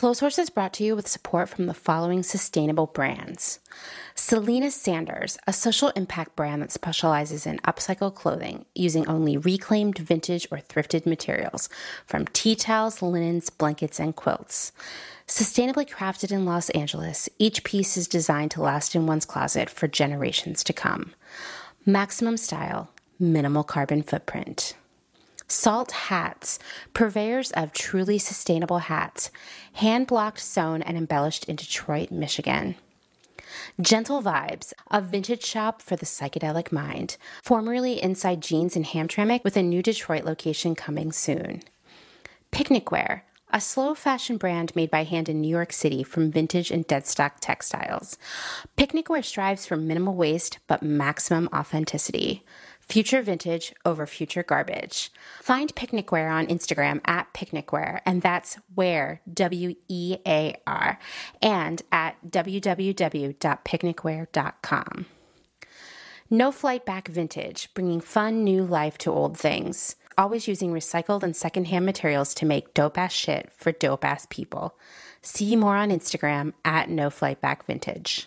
Clotheshorse is brought to you with support from the following sustainable brands. Selena Sanders, a social impact brand that specializes in upcycle clothing using only reclaimed vintage or thrifted materials from tea towels, linens, blankets, and quilts. Sustainably crafted in Los Angeles, each piece is designed to last in one's closet for generations to come. Maximum style, minimal carbon footprint. Salt Hats, purveyors of truly sustainable hats, hand blocked, sewn, and embellished in Detroit, Michigan. Gentle Vibes, a vintage shop for the psychedelic mind, formerly inside Jeans in Hamtramck with a new Detroit location coming soon. Picnic Wear, a slow fashion brand made by hand in New York City from vintage and deadstock textiles. Picnic Wear strives for minimal waste but maximum authenticity. Future vintage over future garbage. Find Picnicware on Instagram at Picnicware, and that's where, W E A R, and at www.picnicware.com. No Flight Back Vintage, bringing fun new life to old things. Always using recycled and secondhand materials to make dope ass shit for dope ass people. See more on Instagram at No Flight Back Vintage.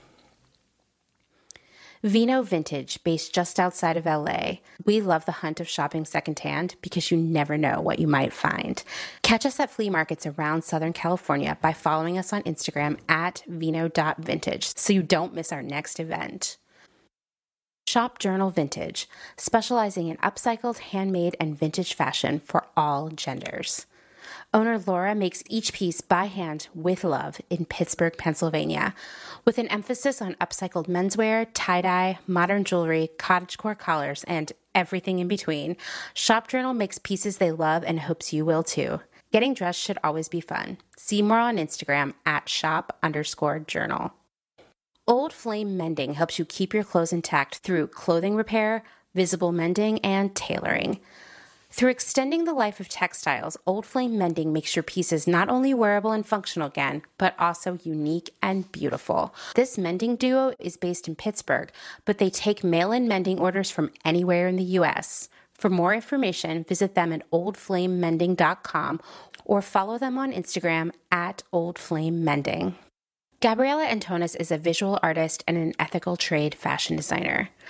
Vino Vintage, based just outside of LA. We love the hunt of shopping secondhand because you never know what you might find. Catch us at flea markets around Southern California by following us on Instagram at vino.vintage so you don't miss our next event. Shop Journal Vintage, specializing in upcycled, handmade, and vintage fashion for all genders. Owner Laura makes each piece by hand with love in Pittsburgh, Pennsylvania, with an emphasis on upcycled menswear, tie dye, modern jewelry, cottagecore collars, and everything in between. Shop Journal makes pieces they love and hopes you will too. Getting dressed should always be fun. See more on Instagram at shop underscore journal. Old Flame Mending helps you keep your clothes intact through clothing repair, visible mending, and tailoring. Through extending the life of textiles, Old Flame Mending makes your pieces not only wearable and functional again, but also unique and beautiful. This mending duo is based in Pittsburgh, but they take mail in mending orders from anywhere in the U.S. For more information, visit them at oldflamemending.com or follow them on Instagram at oldflamemending. Gabriella Antonis is a visual artist and an ethical trade fashion designer.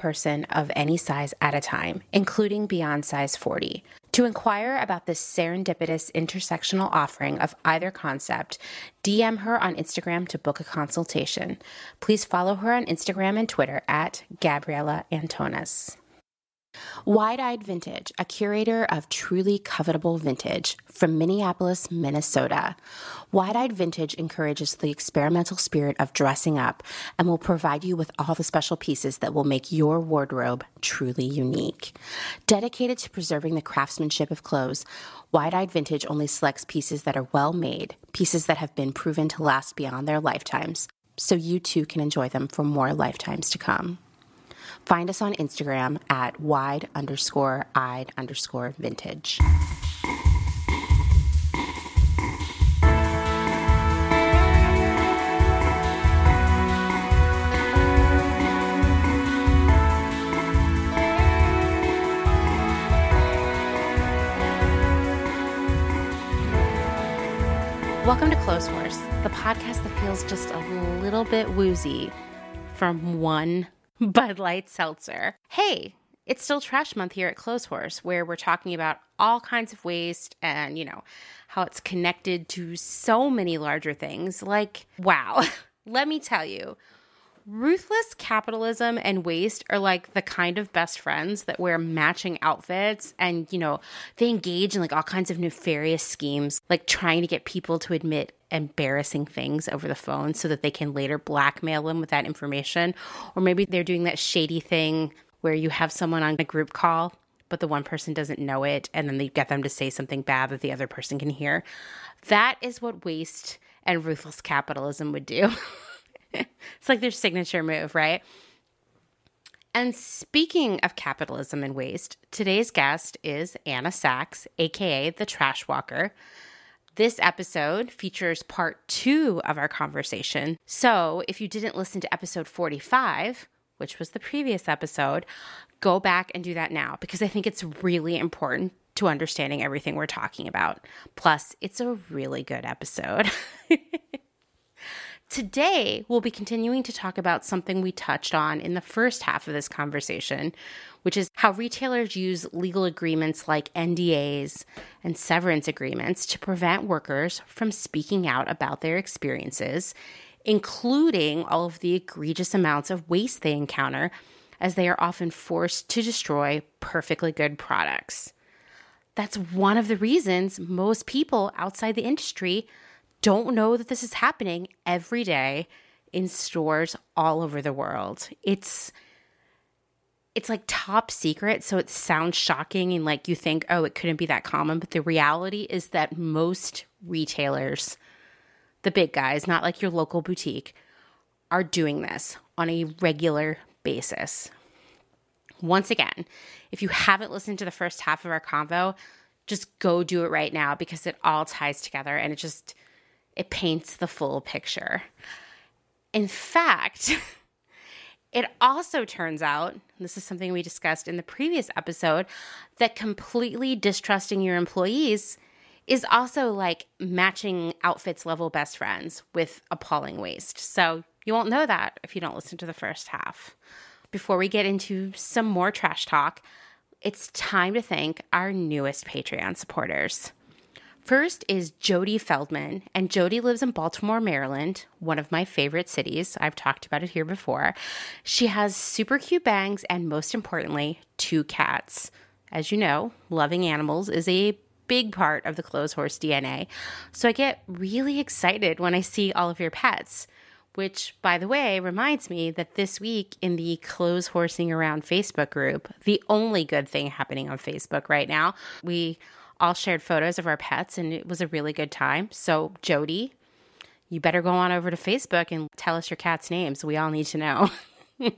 person of any size at a time, including beyond size 40. To inquire about this serendipitous intersectional offering of either concept, DM her on Instagram to book a consultation. Please follow her on Instagram and Twitter at Gabriella Antonis. Wide Eyed Vintage, a curator of truly covetable vintage from Minneapolis, Minnesota. Wide Eyed Vintage encourages the experimental spirit of dressing up and will provide you with all the special pieces that will make your wardrobe truly unique. Dedicated to preserving the craftsmanship of clothes, Wide Eyed Vintage only selects pieces that are well made, pieces that have been proven to last beyond their lifetimes, so you too can enjoy them for more lifetimes to come. Find us on Instagram at wide underscore eyed underscore vintage. Welcome to Clotheshorse the podcast that feels just a little bit woozy from one Bud Light seltzer. Hey, it's still trash month here at Clotheshorse, where we're talking about all kinds of waste and, you know, how it's connected to so many larger things. Like, wow, let me tell you, ruthless capitalism and waste are like the kind of best friends that wear matching outfits and, you know, they engage in like all kinds of nefarious schemes, like trying to get people to admit embarrassing things over the phone so that they can later blackmail them with that information. Or maybe they're doing that shady thing where you have someone on a group call but the one person doesn't know it and then they get them to say something bad that the other person can hear. That is what waste and ruthless capitalism would do. it's like their signature move, right? And speaking of capitalism and waste, today's guest is Anna Sacks, aka the Trash Walker. This episode features part two of our conversation. So if you didn't listen to episode 45, which was the previous episode, go back and do that now because I think it's really important to understanding everything we're talking about. Plus, it's a really good episode. Today, we'll be continuing to talk about something we touched on in the first half of this conversation, which is how retailers use legal agreements like NDAs and severance agreements to prevent workers from speaking out about their experiences, including all of the egregious amounts of waste they encounter as they are often forced to destroy perfectly good products. That's one of the reasons most people outside the industry don't know that this is happening every day in stores all over the world. It's it's like top secret, so it sounds shocking and like you think, oh, it couldn't be that common. But the reality is that most retailers, the big guys, not like your local boutique, are doing this on a regular basis. Once again, if you haven't listened to the first half of our convo, just go do it right now because it all ties together and it just it paints the full picture. In fact, it also turns out, this is something we discussed in the previous episode, that completely distrusting your employees is also like matching outfits level best friends with appalling waste. So you won't know that if you don't listen to the first half. Before we get into some more trash talk, it's time to thank our newest Patreon supporters. First is Jody Feldman, and Jody lives in Baltimore, Maryland, one of my favorite cities. I've talked about it here before. She has super cute bangs and, most importantly, two cats. As you know, loving animals is a big part of the Clotheshorse DNA. So I get really excited when I see all of your pets which, by the way, reminds me that this week in the close Clotheshorsing Around Facebook group, the only good thing happening on Facebook right now, we all shared photos of our pets and it was a really good time. So, Jody, you better go on over to Facebook and tell us your cat's names. We all need to know.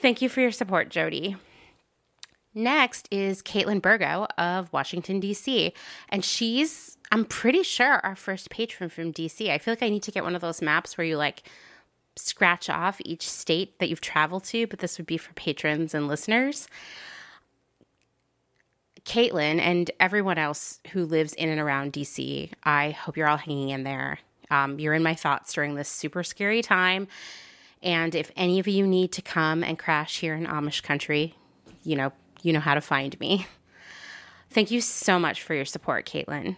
Thank you for your support, Jody. Next is Caitlin Burgo of Washington, D.C., and she's I'm pretty sure our first patron from DC. I feel like I need to get one of those maps where you like scratch off each state that you've traveled to, but this would be for patrons and listeners. Caitlin and everyone else who lives in and around DC, I hope you're all hanging in there. Um, you're in my thoughts during this super scary time. And if any of you need to come and crash here in Amish country, you know, you know how to find me. Thank you so much for your support, Caitlin.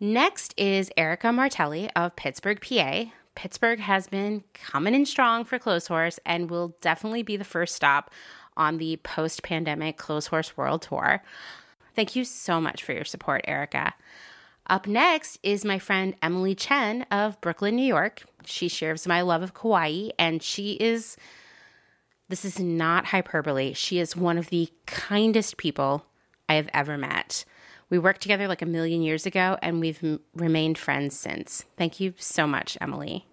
Next is Erica Martelli of Pittsburgh, PA. Pittsburgh has been coming in strong for Close Clotheshorse and will definitely be the first stop on the post pandemic Clotheshorse World Tour. Thank you so much for your support, Erica. Up next is my friend Emily Chen of Brooklyn, New York. She shares my love of kawaii, and she is, this is not hyperbole, she is one of the kindest people I have ever met. We worked together like a million years ago, and we've m- remained friends since. Thank you so much, Emily.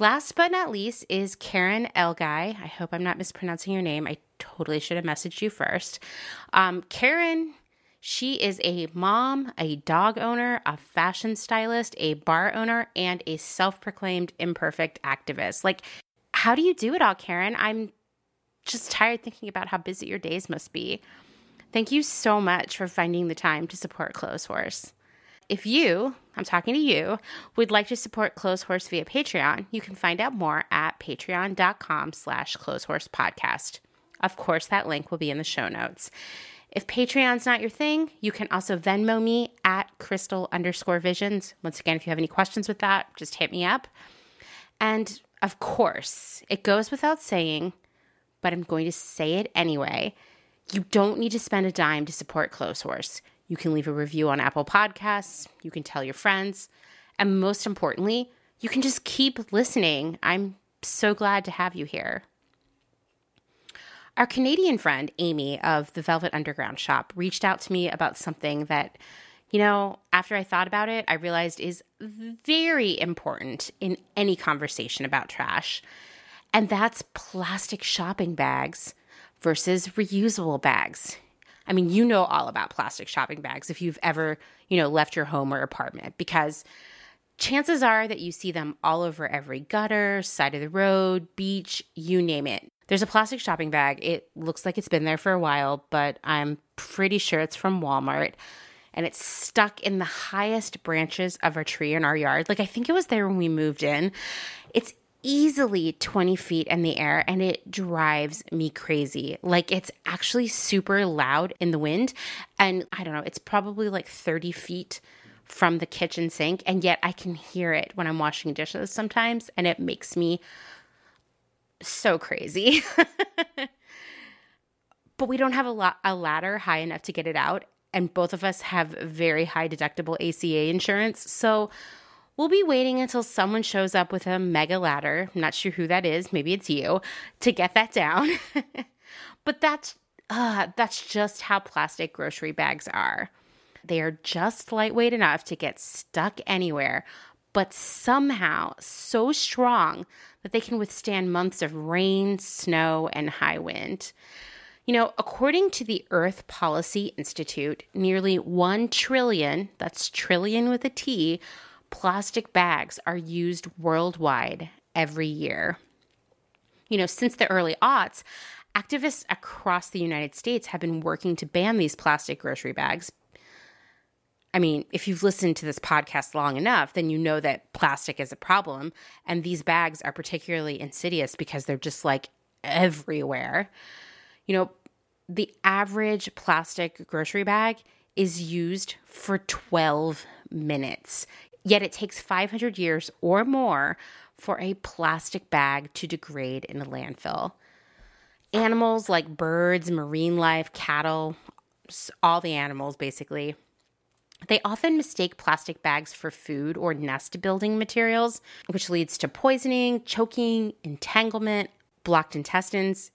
Last but not least is Karen Elguy. I hope I'm not mispronouncing your name. I totally should have messaged you first. Um, Karen, she is a mom, a dog owner, a fashion stylist, a bar owner, and a self proclaimed imperfect activist. Like, how do you do it all, Karen? I'm just tired thinking about how busy your days must be. Thank you so much for finding the time to support Clotheshorse. If you, I'm talking to you, would like to support Clotheshorse via Patreon, you can find out more at patreon.com slash clotheshorsepodcast. Of course, that link will be in the show notes. If Patreon's not your thing, you can also Venmo me at crystal underscore visions. Once again, if you have any questions with that, just hit me up. And of course, it goes without saying, but I'm going to say it anyway. You don't need to spend a dime to support Clotheshorse. You can leave a review on Apple Podcasts, you can tell your friends, and most importantly, you can just keep listening. I'm so glad to have you here. Our Canadian friend, Amy of the Velvet Underground shop, reached out to me about something that, you know, after I thought about it, I realized is very important in any conversation about trash. And that's plastic shopping bags versus reusable bags. I mean, you know all about plastic shopping bags if you've ever, you know, left your home or apartment because chances are that you see them all over every gutter, side of the road, beach, you name it. There's a plastic shopping bag. It looks like it's been there for a while, but I'm pretty sure it's from Walmart. And it's stuck in the highest branches of a tree in our yard. Like, I think it was there when we moved in. It's easily 20 feet in the air and it drives me crazy. Like, it's actually super loud in the wind. And I don't know, it's probably like 30 feet from the kitchen sink. And yet I can hear it when I'm washing dishes sometimes. And it makes me so crazy. but we don't have a, la- a ladder high enough to get it out. And both of us have very high deductible ACA insurance. So we'll be waiting until someone shows up with a mega ladder. I'm not sure who that is. Maybe it's you to get that down. but that's uh, that's just how plastic grocery bags are. They are just lightweight enough to get stuck anywhere, but somehow so strong that they can withstand months of rain, snow, and high wind. You know, according to the Earth Policy Institute, nearly 1 trillion, that's trillion with a T, plastic bags are used worldwide every year. You know, since the early aughts, activists across the United States have been working to ban these plastic grocery bags I mean, if you've listened to this podcast long enough, then you know that plastic is a problem. And these bags are particularly insidious because they're just like everywhere. You know, the average plastic grocery bag is used for 12 minutes, yet it takes 500 years or more for a plastic bag to degrade in a landfill. Animals like birds, marine life, cattle, all the animals basically they often mistake plastic bags for food or nest building materials, which leads to poisoning, choking, entanglement, blocked intestines.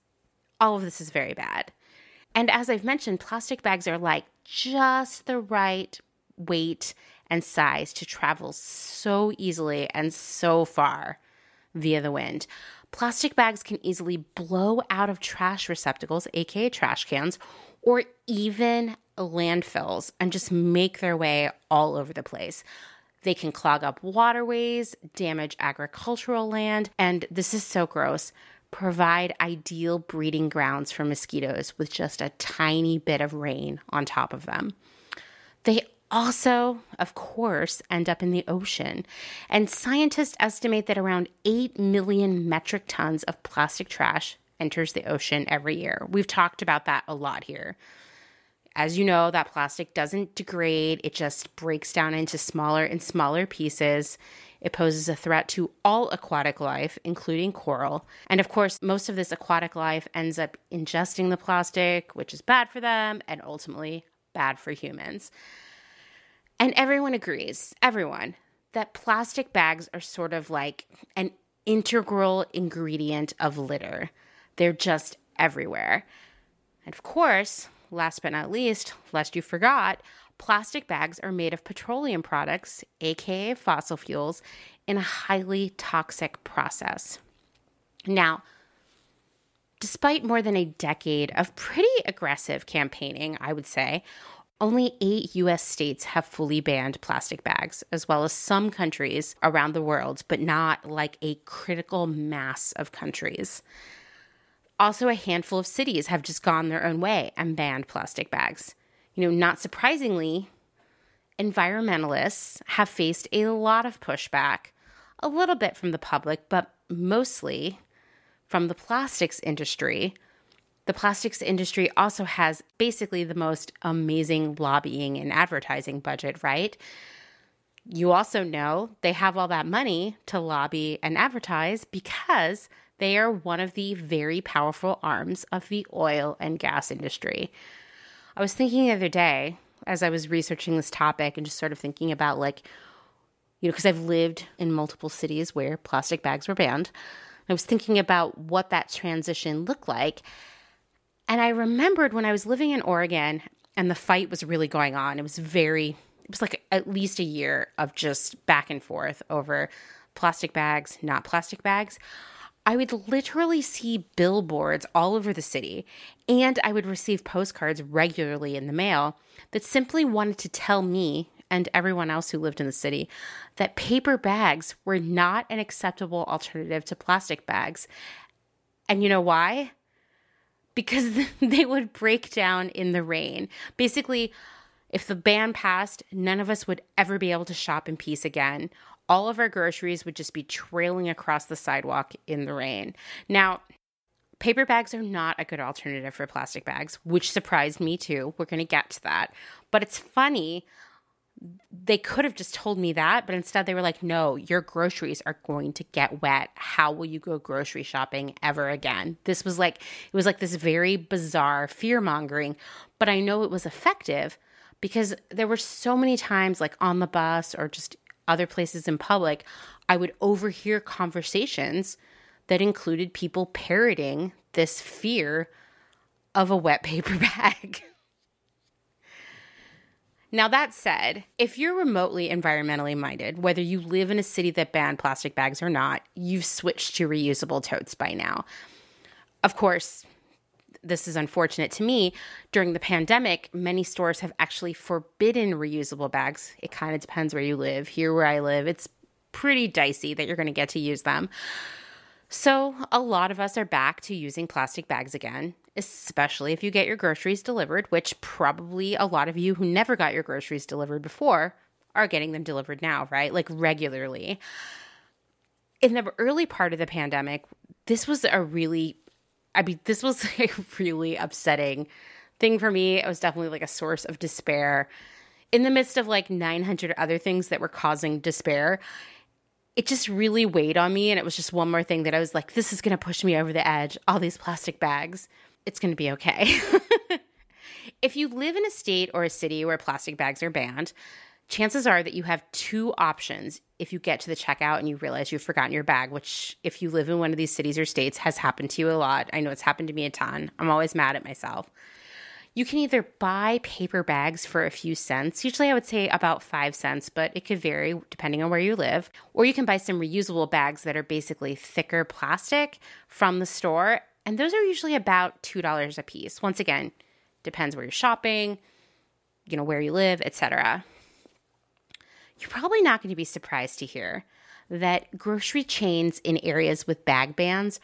All of this is very bad. And as I've mentioned, plastic bags are like just the right weight and size to travel so easily and so far via the wind. Plastic bags can easily blow out of trash receptacles, aka trash cans, or even landfills and just make their way all over the place. They can clog up waterways, damage agricultural land, and this is so gross. Provide ideal breeding grounds for mosquitoes with just a tiny bit of rain on top of them. They also, of course, end up in the ocean. And scientists estimate that around 8 million metric tons of plastic trash enters the ocean every year. We've talked about that a lot here. As you know, that plastic doesn't degrade, it just breaks down into smaller and smaller pieces. It poses a threat to all aquatic life, including coral. And of course, most of this aquatic life ends up ingesting the plastic, which is bad for them and ultimately bad for humans. And everyone agrees, everyone, that plastic bags are sort of like an integral ingredient of litter. They're just everywhere. And of course, last but not least, lest you forgot, plastic bags are made of petroleum products, aka fossil fuels, in a highly toxic process. Now, despite more than a decade of pretty aggressive campaigning, I would say, only eight US states have fully banned plastic bags, as well as some countries around the world, but not like a critical mass of countries. Also, a handful of cities have just gone their own way and banned plastic bags. You know, not surprisingly, environmentalists have faced a lot of pushback, a little bit from the public, but mostly from the plastics industry. The plastics industry also has basically the most amazing lobbying and advertising budget, right? You also know they have all that money to lobby and advertise because they are one of the very powerful arms of the oil and gas industry. I was thinking the other day as I was researching this topic and just sort of thinking about like, you know, because I've lived in multiple cities where plastic bags were banned. I was thinking about what that transition looked like. And I remembered when I was living in Oregon and the fight was really going on. It was very, it was like at least a year of just back and forth over plastic bags, not plastic bags. I would literally see billboards all over the city, and I would receive postcards regularly in the mail that simply wanted to tell me and everyone else who lived in the city that paper bags were not an acceptable alternative to plastic bags. And you know why? Because they would break down in the rain. Basically, if the ban passed, none of us would ever be able to shop in peace again all of our groceries would just be trailing across the sidewalk in the rain. Now, paper bags are not a good alternative for plastic bags, which surprised me too. We're going to get to that. But it's funny. They could have just told me that, but instead they were like, no, your groceries are going to get wet. How will you go grocery shopping ever again? This was like, it was like this very bizarre fear mongering, but I know it was effective because there were so many times, like on the bus or just other places in public, I would overhear conversations that included people parroting this fear of a wet paper bag. Now, that said, if you're remotely environmentally minded, whether you live in a city that banned plastic bags or not, you've switched to reusable totes by now. Of course, this is unfortunate to me, during the pandemic, many stores have actually forbidden reusable bags. It kind of depends where you live. Here, where I live, it's pretty dicey that you're going to get to use them. So, a lot of us are back to using plastic bags again, especially if you get your groceries delivered, which probably a lot of you who never got your groceries delivered before are getting them delivered now, right? Like regularly. In the early part of the pandemic, this was a really I mean, this was a really upsetting thing for me. It was definitely like a source of despair. In the midst of like 900 other things that were causing despair, it just really weighed on me. And it was just one more thing that I was like, this is going to push me over the edge. All these plastic bags, it's going to be okay. if you live in a state or a city where plastic bags are banned, chances are that you have two options if you get to the checkout and you realize you've forgotten your bag, which, if you live in one of these cities or states, has happened to you a lot. I know it's happened to me a ton. I'm always mad at myself. You can either buy paper bags for a few cents, usually I would say about five cents, but it could vary depending on where you live, or you can buy some reusable bags that are basically thicker plastic from the store, and those are usually about $2 a piece. Once again, depends where you're shopping, you know, where you live, etc you're probably not going to be surprised to hear that grocery chains in areas with bag bans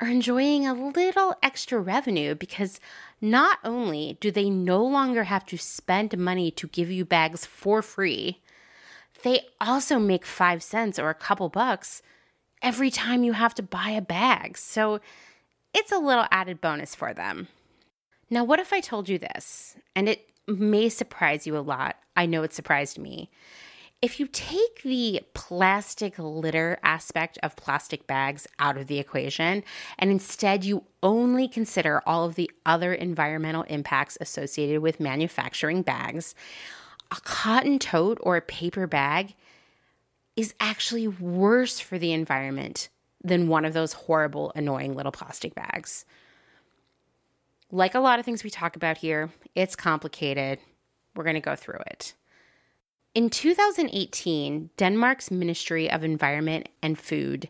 are enjoying a little extra revenue because not only do they no longer have to spend money to give you bags for free, they also make five cents or a couple bucks every time you have to buy a bag. So it's a little added bonus for them. Now, what if I told you this? And it may surprise you a lot. I know it surprised me. If you take the plastic litter aspect of plastic bags out of the equation and instead you only consider all of the other environmental impacts associated with manufacturing bags, a cotton tote or a paper bag is actually worse for the environment than one of those horrible, annoying little plastic bags. Like a lot of things we talk about here, it's complicated. We're going to go through it. In 2018, Denmark's Ministry of Environment and Food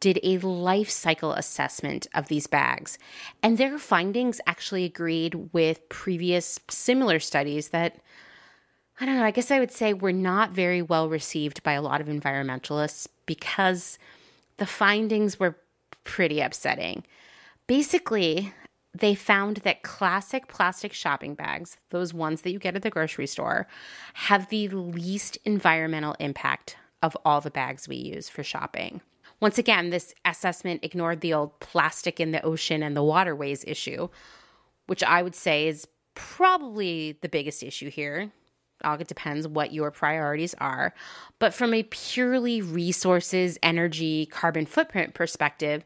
did a life cycle assessment of these bags, and their findings actually agreed with previous similar studies that, I don't know, I guess I would say were not very well received by a lot of environmentalists because the findings were pretty upsetting. Basically, they found that classic plastic shopping bags, those ones that you get at the grocery store, have the least environmental impact of all the bags we use for shopping. Once again, this assessment ignored the old plastic in the ocean and the waterways issue, which I would say is probably the biggest issue here. All it depends what your priorities are. But from a purely resources, energy, carbon footprint perspective,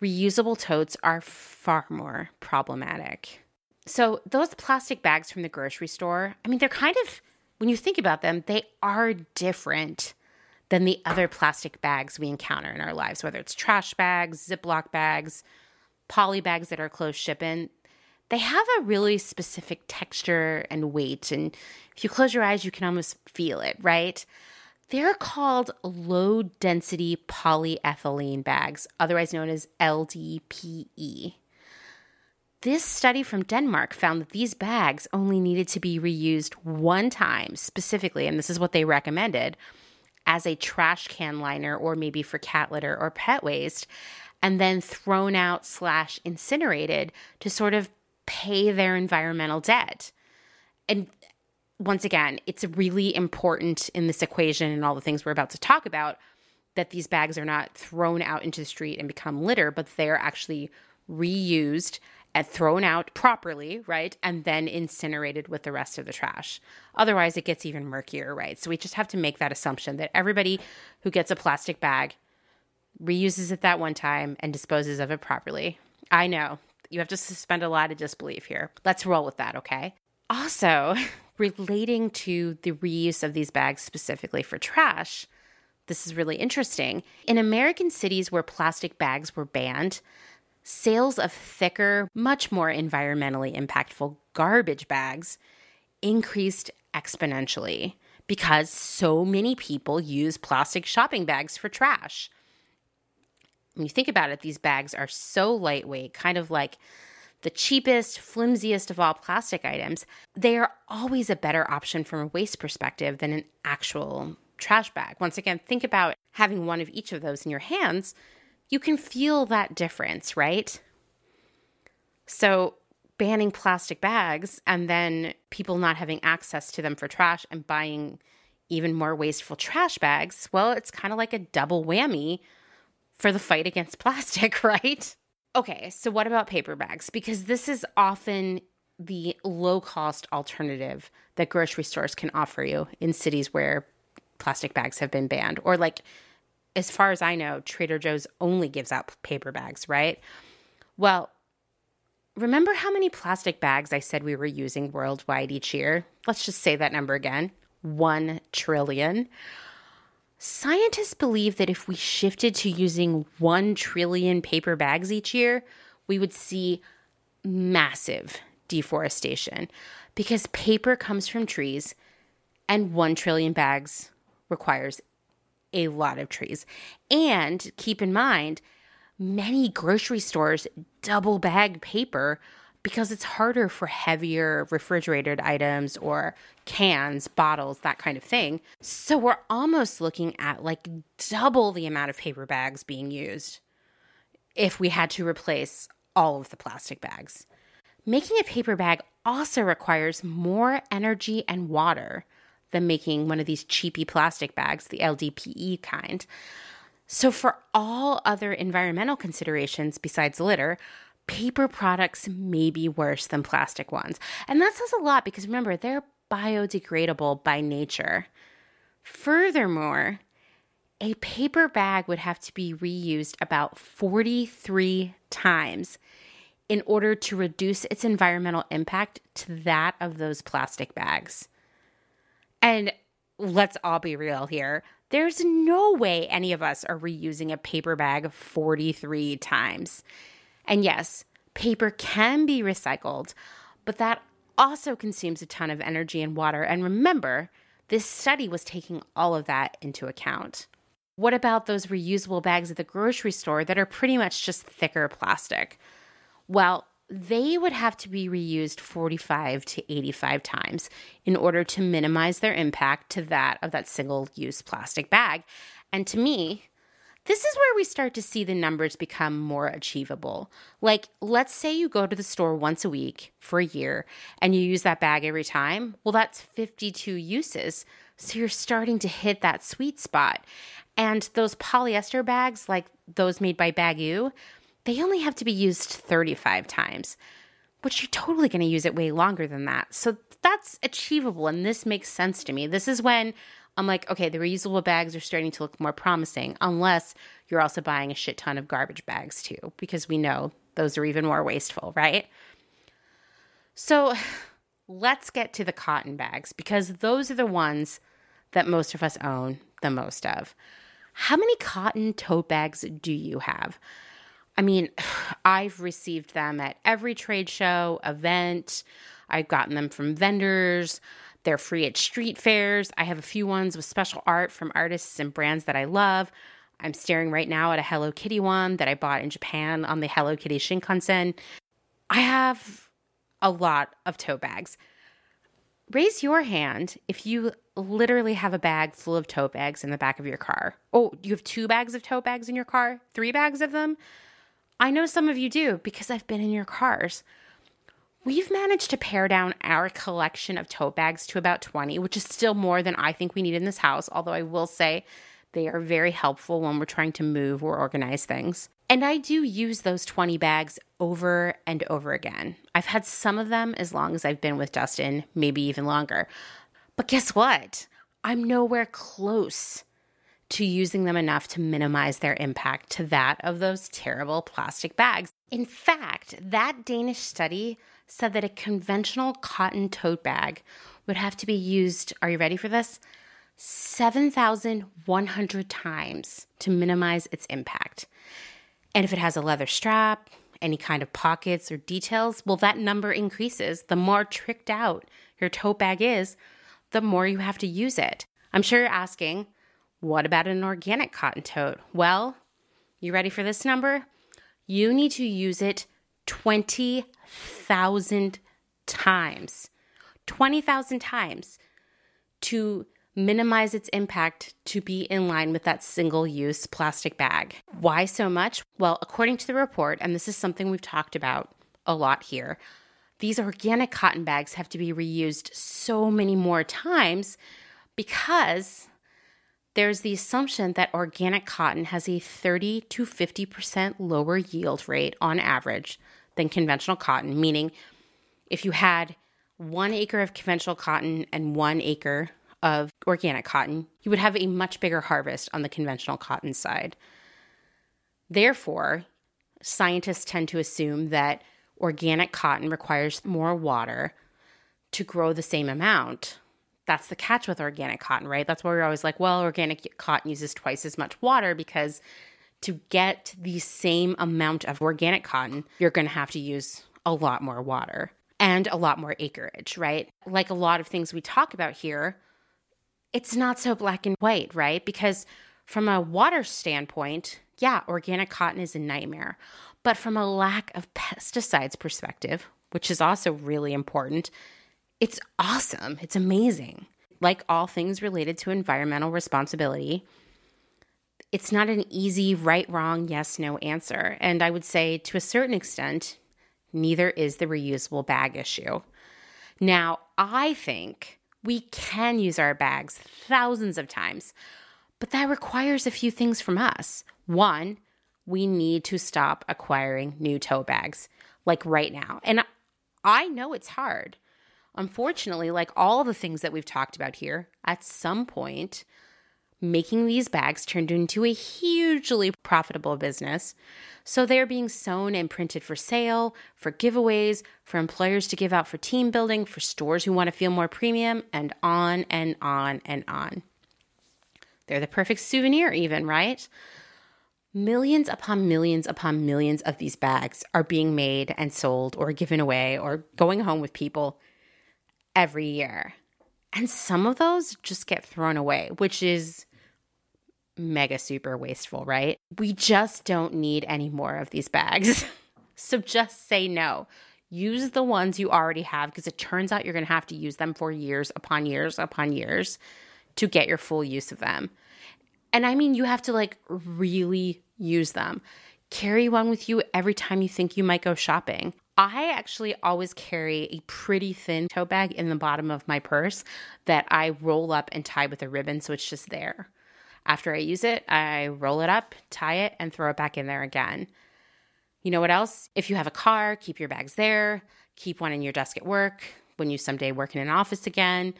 reusable totes are far more problematic. So, those plastic bags from the grocery store, I mean, they're kind of, when you think about them, they are different than the other plastic bags we encounter in our lives, whether it's trash bags, Ziploc bags, poly bags that are closed shipping. They have a really specific texture and weight. And if you close your eyes, you can almost feel it, right? They're called low density polyethylene bags, otherwise known as LDPE. This study from Denmark found that these bags only needed to be reused one time specifically, and this is what they recommended as a trash can liner or maybe for cat litter or pet waste, and then thrown out slash incinerated to sort of pay their environmental debt. And once again, it's really important in this equation and all the things we're about to talk about that these bags are not thrown out into the street and become litter, but they're actually reused and thrown out properly, right? And then incinerated with the rest of the trash. Otherwise, it gets even murkier, right? So we just have to make that assumption that everybody who gets a plastic bag reuses it that one time and disposes of it properly. I know you have to suspend a lot of disbelief here. Let's roll with that, okay? Also, relating to the reuse of these bags specifically for trash, this is really interesting. In American cities where plastic bags were banned, sales of thicker, much more environmentally impactful garbage bags increased exponentially because so many people use plastic shopping bags for trash. When you think about it, these bags are so lightweight, kind of like the cheapest, flimsiest of all plastic items. They are always a better option from a waste perspective than an actual trash bag. Once again, think about having one of each of those in your hands you can feel that difference, right? So, banning plastic bags and then people not having access to them for trash and buying even more wasteful trash bags, well, it's kind of like a double whammy for the fight against plastic, right? Okay, so what about paper bags? Because this is often the low cost alternative that grocery stores can offer you in cities where plastic bags have been banned or like as far as I know, Trader Joe's only gives out paper bags, right? Well, remember how many plastic bags I said we were using worldwide each year? Let's just say that number again 1 trillion. Scientists believe that if we shifted to using 1 trillion paper bags each year, we would see massive deforestation because paper comes from trees and 1 trillion bags requires a lot of trees. And keep in mind, many grocery stores double bag paper because it's harder for heavier refrigerated items or cans, bottles, that kind of thing. So we're almost looking at like double the amount of paper bags being used if we had to replace all of the plastic bags. Making a paper bag also requires more energy and water than making one of these cheapy plastic bags, the LDPE kind. So, for all other environmental considerations besides litter, paper products may be worse than plastic ones. And that says a lot because remember, they're biodegradable by nature. Furthermore, a paper bag would have to be reused about 43 times in order to reduce its environmental impact to that of those plastic bags. And let's all be real here. There's no way any of us are reusing a paper bag 43 times. And yes, paper can be recycled, but that also consumes a ton of energy and water. And remember, this study was taking all of that into account. What about those reusable bags at the grocery store that are pretty much just thicker plastic? Well, they would have to be reused 45 to 85 times in order to minimize their impact to that of that single use plastic bag. And to me, This is where we start to see the numbers become more achievable. Like, let's say you go to the store once a week for a year and you use that bag every time. Well, that's 52 uses. So you're starting to hit that sweet spot. And those polyester bags, like those made by Baggu, they only have to be used 35 times, but you're totally going to use it way longer than that. So that's achievable. And this makes sense to me. This is when I'm like, okay, the reusable bags are starting to look more promising, unless you're also buying a shit ton of garbage bags too, because we know those are even more wasteful, right? So let's get to the cotton bags because those are the ones that most of us own the most of. How many cotton tote bags do you have? I mean, I've received them at every trade show, event. I've gotten them from vendors. They're free at street fairs. I have a few ones with special art from artists and brands that I love. I'm staring right now at a Hello Kitty one that I bought in Japan on the Hello Kitty Shinkansen. I have a lot of tote bags. Raise your hand if you literally have a bag full of tote bags in the back of your car. Oh, you have two bags of tote bags in your car? Three bags of them? I know some of you do because I've been in your cars. We've managed to pare down our collection of tote bags to about 20, which is still more than I think we need in this house, although I will say they are very helpful when we're trying to move or organize things. And I do use those 20 bags over and over again. I've had some of them as long as I've been with Dustin, maybe even longer. But guess what? I'm nowhere close to using them enough to minimize their impact to that of those terrible plastic bags. In fact, that Danish study said that a conventional cotton tote bag would have to be used, are you ready for this? 7,100 times to minimize its impact. And if it has a leather strap, any kind of pockets or details, well, that number increases. The more tricked out your tote bag is, the more you have to use it. I'm sure you're asking, what about an organic cotton tote? Well, you ready for this number? You need to use it 20,000 times. 20,000 times to minimize its impact to be in line with that single use plastic bag. Why so much? Well, according to the report, and this is something we've talked about a lot here, these organic cotton bags have to be reused so many more times because there's the assumption that organic cotton has a 30 to 50% lower yield rate on average than conventional cotton, meaning if you had one acre of conventional cotton and one acre of organic cotton, you would have a much bigger harvest on the conventional cotton side. Therefore, scientists tend to assume that organic cotton requires more water to grow the same amount that's the catch with organic cotton, right? That's why we're always like, well, organic cotton uses twice as much water because to get the same amount of organic cotton, you're going to have to use a lot more water and a lot more acreage, right? Like a lot of things we talk about here, it's not so black and white, right? Because from a water standpoint, yeah, organic cotton is a nightmare. But from a lack of pesticides perspective, which is also really important, it's awesome. It's amazing. Like all things related to environmental responsibility, it's not an easy right, wrong, yes, no answer. And I would say to a certain extent, neither is the reusable bag issue. Now, I think we can use our bags thousands of times, but that requires a few things from us. One, we need to stop acquiring new tote bags, like right now. And I know it's hard. Unfortunately, like all the things that we've talked about here, at some point, making these bags turned into a hugely profitable business. So they're being sewn and printed for sale, for giveaways, for employers to give out for team building, for stores who want to feel more premium, and on and on and on. They're the perfect souvenir, even, right? Millions upon millions upon millions of these bags are being made and sold or given away or going home with people every year. And some of those just get thrown away, which is mega super wasteful, right? We just don't need any more of these bags. so just say no. Use the ones you already have because it turns out you're going to have to use them for years upon years upon years to get your full use of them. And I mean, you have to like really use them. Carry one with you every time you think you might go shopping. I actually always carry a pretty thin tote bag in the bottom of my purse that I roll up and tie with a ribbon so it's just there. After I use it, I roll it up, tie it, and throw it back in there again. You know what else? If you have a car, keep your bags there, keep one in your desk at work when you someday work in an office again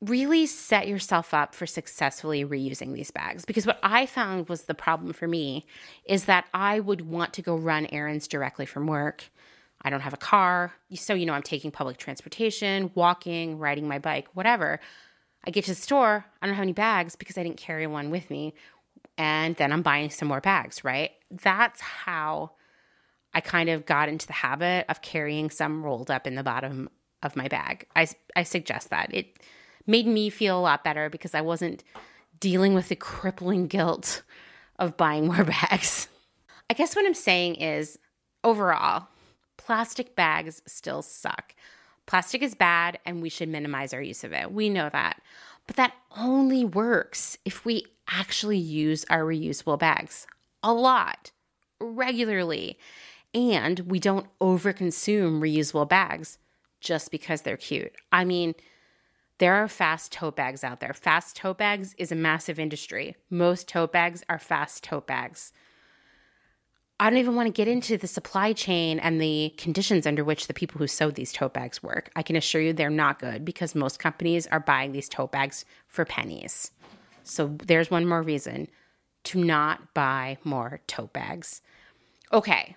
really set yourself up for successfully reusing these bags because what i found was the problem for me is that i would want to go run errands directly from work i don't have a car. So you know i'm taking public transportation walking riding my bike whatever. I get to the store i don't have any bags because i didn't carry one with me and then i'm buying some more bags right? That's how i kind of got into the habit of carrying some rolled up in the bottom of my bag. I, I suggest that. It made me feel a lot better because I wasn't dealing with the crippling guilt of buying more bags. I guess what I'm saying is overall, plastic bags still suck. Plastic is bad and we should minimize our use of it. We know that. But that only works if we actually use our reusable bags a lot, regularly, and we don't overconsume reusable bags just because they're cute. I mean, there are fast tote bags out there. Fast tote bags is a massive industry. Most tote bags are fast tote bags. I don't even want to get into the supply chain and the conditions under which the people who sewed these tote bags work. I can assure you they're not good because most companies are buying these tote bags for pennies. So there's one more reason to not buy more tote bags. Okay,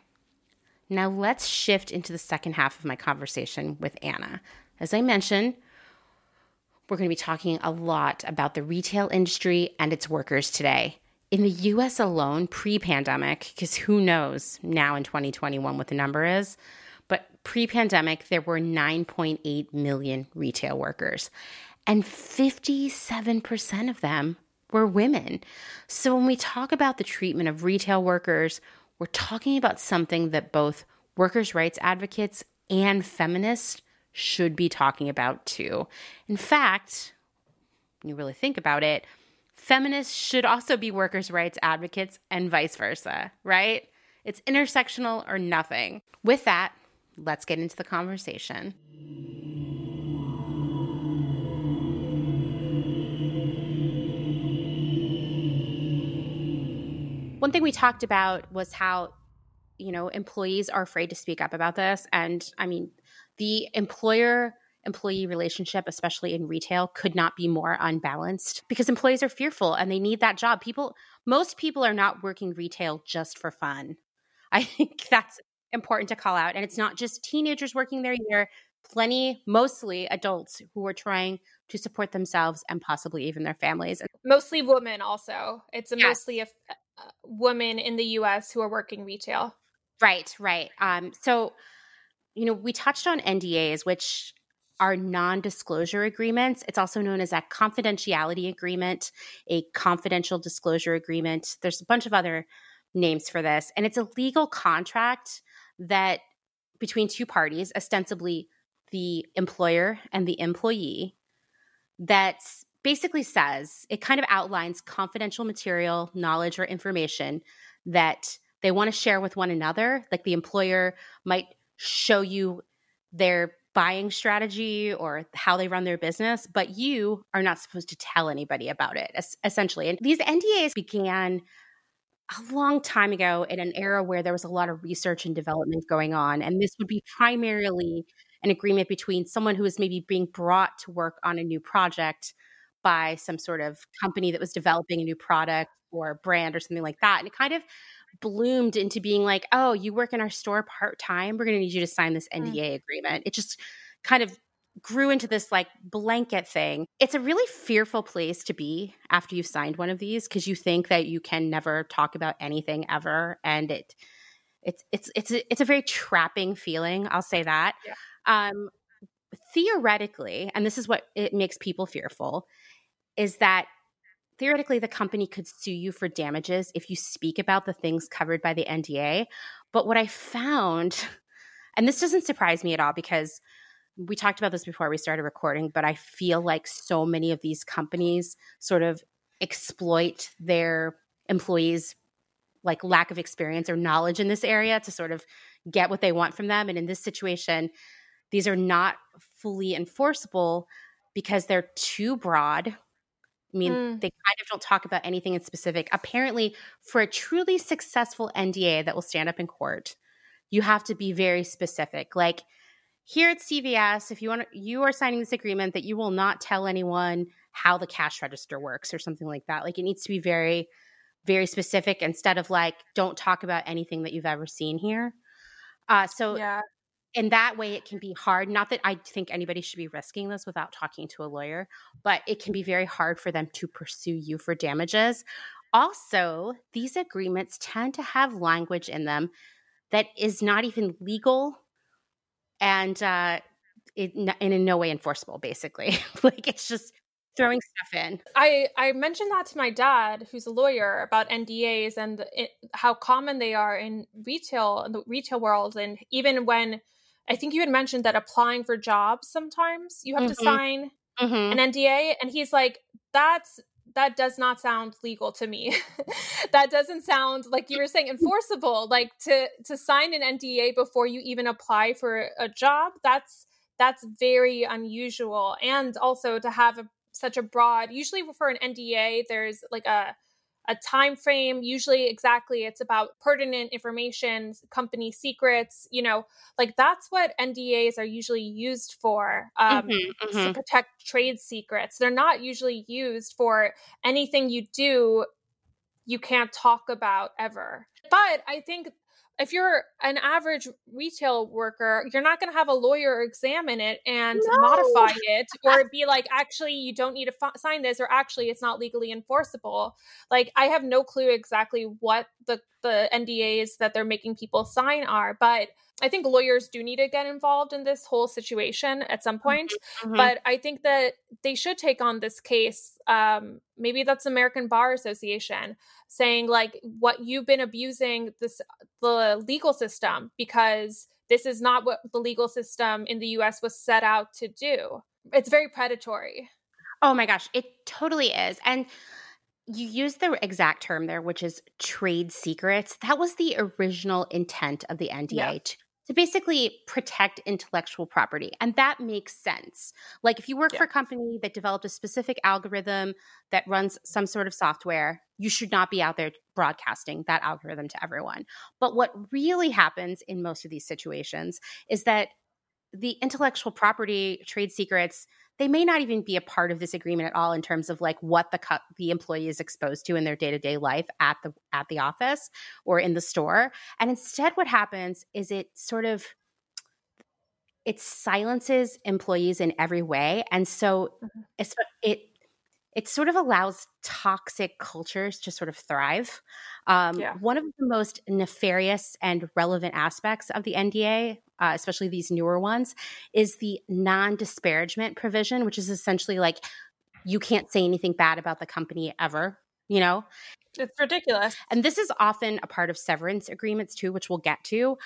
now let's shift into the second half of my conversation with Anna. As I mentioned, we're going to be talking a lot about the retail industry and its workers today. In the US alone, pre pandemic, because who knows now in 2021 what the number is, but pre pandemic, there were 9.8 million retail workers, and 57% of them were women. So when we talk about the treatment of retail workers, we're talking about something that both workers' rights advocates and feminists should be talking about too. In fact, when you really think about it, feminists should also be workers' rights advocates and vice versa, right? It's intersectional or nothing. With that, let's get into the conversation. One thing we talked about was how, you know, employees are afraid to speak up about this. And I mean, the employer employee relationship, especially in retail, could not be more unbalanced because employees are fearful and they need that job. People, most people are not working retail just for fun. I think that's important to call out. And it's not just teenagers working there, there plenty, mostly adults who are trying to support themselves and possibly even their families. Mostly women, also. It's a yes. mostly a, a women in the US who are working retail. Right, right. Um, so you know, we touched on NDAs, which are non disclosure agreements. It's also known as a confidentiality agreement, a confidential disclosure agreement. There's a bunch of other names for this. And it's a legal contract that between two parties, ostensibly the employer and the employee, that basically says it kind of outlines confidential material, knowledge, or information that they want to share with one another. Like the employer might show you their buying strategy or how they run their business, but you are not supposed to tell anybody about it, essentially. And these NDAs began a long time ago in an era where there was a lot of research and development going on. And this would be primarily an agreement between someone who is maybe being brought to work on a new project by some sort of company that was developing a new product or brand or something like that. And it kind of bloomed into being like, oh, you work in our store part time. We're going to need you to sign this NDA mm. agreement. It just kind of grew into this like blanket thing. It's a really fearful place to be after you've signed one of these because you think that you can never talk about anything ever, and it it's it's it's a, it's a very trapping feeling. I'll say that. Yeah. Um, theoretically, and this is what it makes people fearful, is that theoretically the company could sue you for damages if you speak about the things covered by the NDA. But what I found, and this doesn't surprise me at all because we talked about this before we started recording, but I feel like so many of these companies sort of exploit their employees like lack of experience or knowledge in this area to sort of get what they want from them and in this situation these are not fully enforceable because they're too broad I mean, mm. they kind of don't talk about anything in specific. Apparently, for a truly successful NDA that will stand up in court, you have to be very specific. Like here at CVS, if you want you are signing this agreement that you will not tell anyone how the cash register works or something like that. Like it needs to be very very specific instead of like don't talk about anything that you've ever seen here uh, so yeah in that way it can be hard not that i think anybody should be risking this without talking to a lawyer but it can be very hard for them to pursue you for damages also these agreements tend to have language in them that is not even legal and uh, it, and in no way enforceable basically like it's just throwing stuff in. I I mentioned that to my dad, who's a lawyer, about NDAs and it, how common they are in retail in the retail world, and even when I think you had mentioned that applying for jobs sometimes you have mm-hmm. to sign mm-hmm. an NDA, and he's like, that's that does not sound legal to me. that doesn't sound like you were saying enforceable. Like to to sign an NDA before you even apply for a job, that's that's very unusual and also to have a such a broad usually for an nda there's like a a time frame usually exactly it's about pertinent information company secrets you know like that's what ndas are usually used for um, mm-hmm, mm-hmm. to protect trade secrets they're not usually used for anything you do you can't talk about ever but i think if you're an average retail worker, you're not going to have a lawyer examine it and no. modify it or be like, actually, you don't need to f- sign this, or actually, it's not legally enforceable. Like, I have no clue exactly what the, the NDAs that they're making people sign are, but I think lawyers do need to get involved in this whole situation at some point. Mm-hmm. mm-hmm. But I think that they should take on this case. Um, maybe that's American Bar Association saying like what you've been abusing this the legal system because this is not what the legal system in the US was set out to do. It's very predatory. Oh my gosh, it totally is. And you use the exact term there, which is trade secrets. That was the original intent of the NDA yeah to basically protect intellectual property. And that makes sense. Like if you work yeah. for a company that developed a specific algorithm that runs some sort of software, you should not be out there broadcasting that algorithm to everyone. But what really happens in most of these situations is that the intellectual property, trade secrets, they may not even be a part of this agreement at all in terms of like what the co- the employee is exposed to in their day-to-day life at the at the office or in the store and instead what happens is it sort of it silences employees in every way and so mm-hmm. it it sort of allows toxic cultures to sort of thrive. Um, yeah. One of the most nefarious and relevant aspects of the NDA, uh, especially these newer ones, is the non disparagement provision, which is essentially like you can't say anything bad about the company ever, you know? It's ridiculous. And this is often a part of severance agreements too, which we'll get to.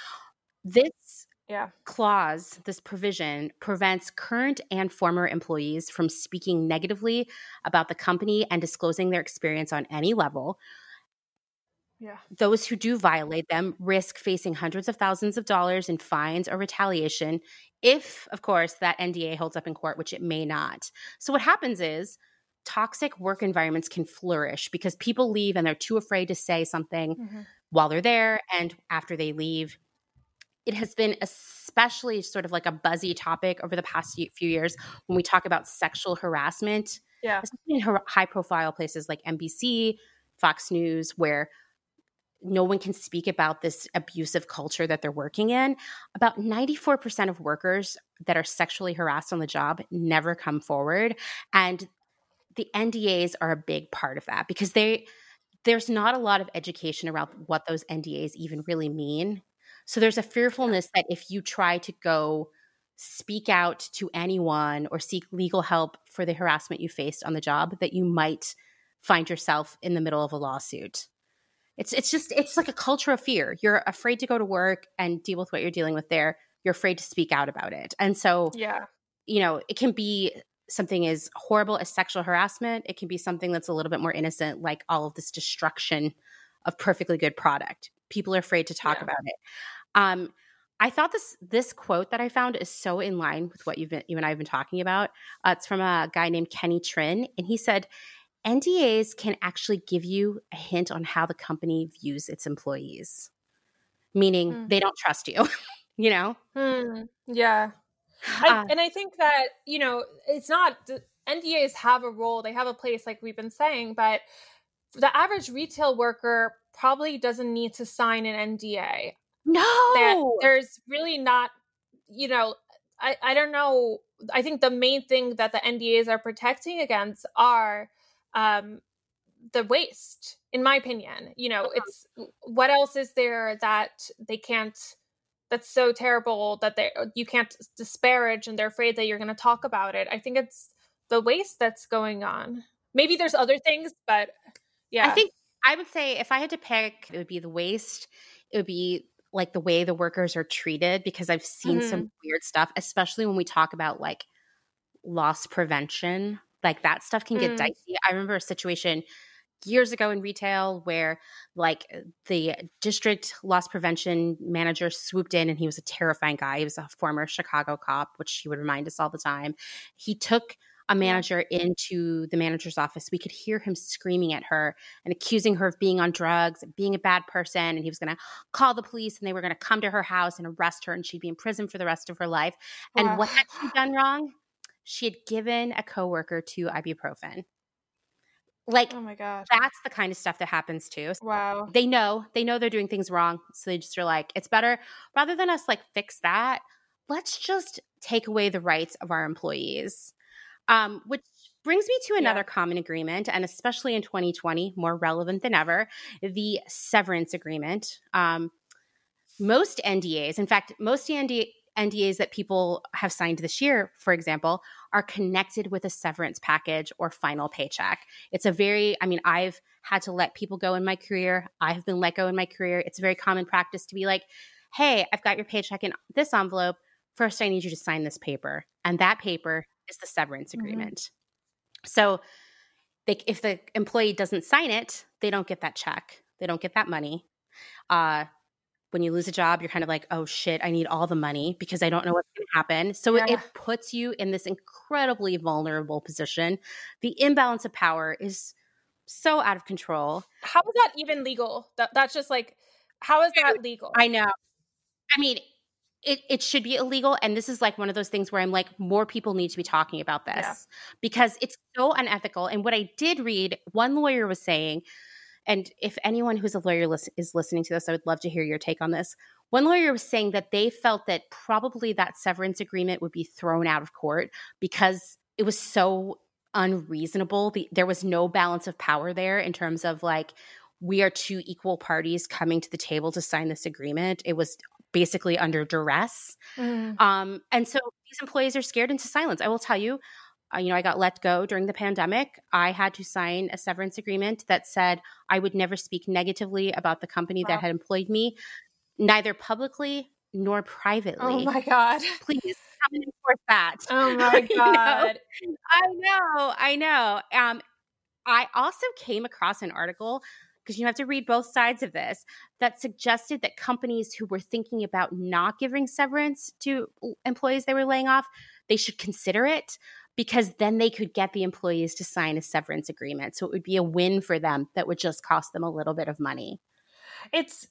This yeah. clause, this provision prevents current and former employees from speaking negatively about the company and disclosing their experience on any level. Yeah. Those who do violate them risk facing hundreds of thousands of dollars in fines or retaliation if, of course, that NDA holds up in court, which it may not. So, what happens is toxic work environments can flourish because people leave and they're too afraid to say something mm-hmm. while they're there and after they leave it has been especially sort of like a buzzy topic over the past few years when we talk about sexual harassment. Yeah. Especially in high profile places like NBC, Fox News, where no one can speak about this abusive culture that they're working in. About 94% of workers that are sexually harassed on the job never come forward. And the NDAs are a big part of that because they there's not a lot of education around what those NDAs even really mean. So there's a fearfulness that if you try to go speak out to anyone or seek legal help for the harassment you faced on the job, that you might find yourself in the middle of a lawsuit. It's it's just it's like a culture of fear. You're afraid to go to work and deal with what you're dealing with there. You're afraid to speak out about it. And so yeah. You know, it can be something as horrible as sexual harassment. It can be something that's a little bit more innocent, like all of this destruction of perfectly good product. People are afraid to talk yeah. about it. Um, I thought this this quote that I found is so in line with what you've been, you and I have been talking about. Uh, it's from a guy named Kenny Trinh, and he said, "NDAs can actually give you a hint on how the company views its employees, meaning mm. they don't trust you." you know? Mm. Yeah, I, uh, and I think that you know it's not NDAs have a role, they have a place, like we've been saying, but the average retail worker probably doesn't need to sign an NDA. No. there's really not, you know, I, I don't know. I think the main thing that the NDAs are protecting against are um, the waste, in my opinion. You know, uh-huh. it's what else is there that they can't that's so terrible that they you can't disparage and they're afraid that you're going to talk about it. I think it's the waste that's going on. Maybe there's other things, but yeah. I think I would say if I had to pick, it would be the waste. It would be like the way the workers are treated because I've seen mm-hmm. some weird stuff, especially when we talk about like loss prevention. Like that stuff can get mm. dicey. I remember a situation years ago in retail where like the district loss prevention manager swooped in and he was a terrifying guy. He was a former Chicago cop, which he would remind us all the time. He took a manager into the manager's office, we could hear him screaming at her and accusing her of being on drugs and being a bad person. And he was going to call the police and they were going to come to her house and arrest her and she'd be in prison for the rest of her life. And wow. what had she done wrong? She had given a coworker two ibuprofen. Like, oh my god, that's the kind of stuff that happens too. Wow. They know, they know they're doing things wrong. So they just are like, it's better rather than us like fix that. Let's just take away the rights of our employees. Um, which brings me to another yeah. common agreement, and especially in 2020, more relevant than ever, the severance agreement. Um, most NDAs, in fact, most NDA, NDAs that people have signed this year, for example, are connected with a severance package or final paycheck. It's a very, I mean, I've had to let people go in my career. I have been let go in my career. It's a very common practice to be like, hey, I've got your paycheck in this envelope. First, I need you to sign this paper. And that paper is the severance mm-hmm. agreement. Mm-hmm. So they, if the employee doesn't sign it, they don't get that check. They don't get that money. Uh, when you lose a job, you're kind of like, oh shit, I need all the money because I don't know what's going to happen. So yeah. it, it, puts you in this incredibly vulnerable position. The imbalance of power is so out of control. How is that even legal? That, that's just like, how is that legal? I know. I mean, it, it should be illegal. And this is like one of those things where I'm like, more people need to be talking about this yeah. because it's so unethical. And what I did read, one lawyer was saying, and if anyone who's a lawyer is listening to this, I would love to hear your take on this. One lawyer was saying that they felt that probably that severance agreement would be thrown out of court because it was so unreasonable. The, there was no balance of power there in terms of like, we are two equal parties coming to the table to sign this agreement. It was basically under duress. Mm. Um, and so these employees are scared into silence. I will tell you, uh, you know, I got let go during the pandemic. I had to sign a severance agreement that said I would never speak negatively about the company wow. that had employed me, neither publicly nor privately. Oh my God. Please come and enforce that. Oh my God. you know? I know. I know. Um, I also came across an article because you have to read both sides of this, that suggested that companies who were thinking about not giving severance to employees they were laying off, they should consider it because then they could get the employees to sign a severance agreement. So it would be a win for them that would just cost them a little bit of money. It's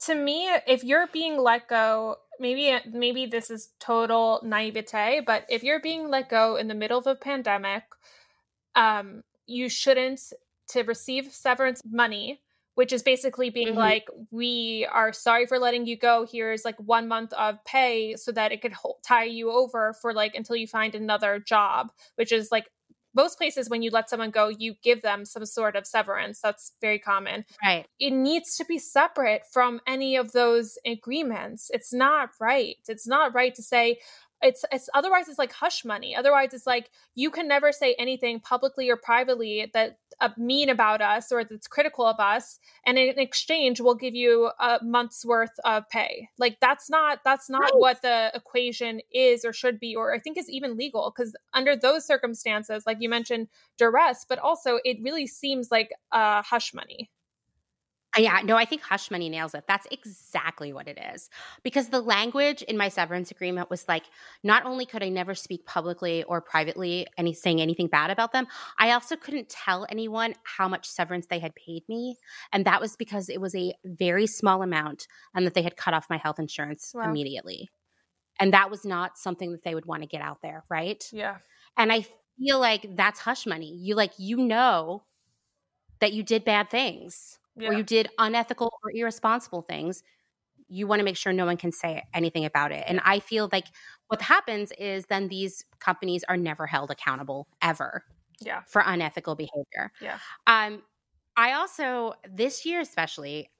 to me if you're being let go maybe maybe this is total naivete but if you're being let go in the middle of a pandemic um you shouldn't to receive severance money which is basically being mm-hmm. like we are sorry for letting you go. Here's like one month of pay so that it could tie you over for like until you find another job which is like most places when you let someone go you give them some sort of severance. That's very common. Right. It needs to be separate from any of those agreements. It's not right. It's not right to say it's it's otherwise it's like hush money. Otherwise it's like you can never say anything publicly or privately that uh, mean about us or that's critical of us and in exchange we'll give you a month's worth of pay. Like that's not that's not right. what the equation is or should be or i think is even legal because under those circumstances like you mentioned duress but also it really seems like uh, hush money Uh, yeah, no, I think hush money nails it. That's exactly what it is. Because the language in my severance agreement was like, not only could I never speak publicly or privately any saying anything bad about them, I also couldn't tell anyone how much severance they had paid me. And that was because it was a very small amount and that they had cut off my health insurance wow. immediately. And that was not something that they would want to get out there, right? Yeah. And I feel like that's hush money. You like you know that you did bad things yeah. or you did unethical or irresponsible things, you want to make sure no one can say anything about it. And I feel like what happens is then these companies are never held accountable ever. Yeah. For unethical behavior. Yeah. Um I also this year especially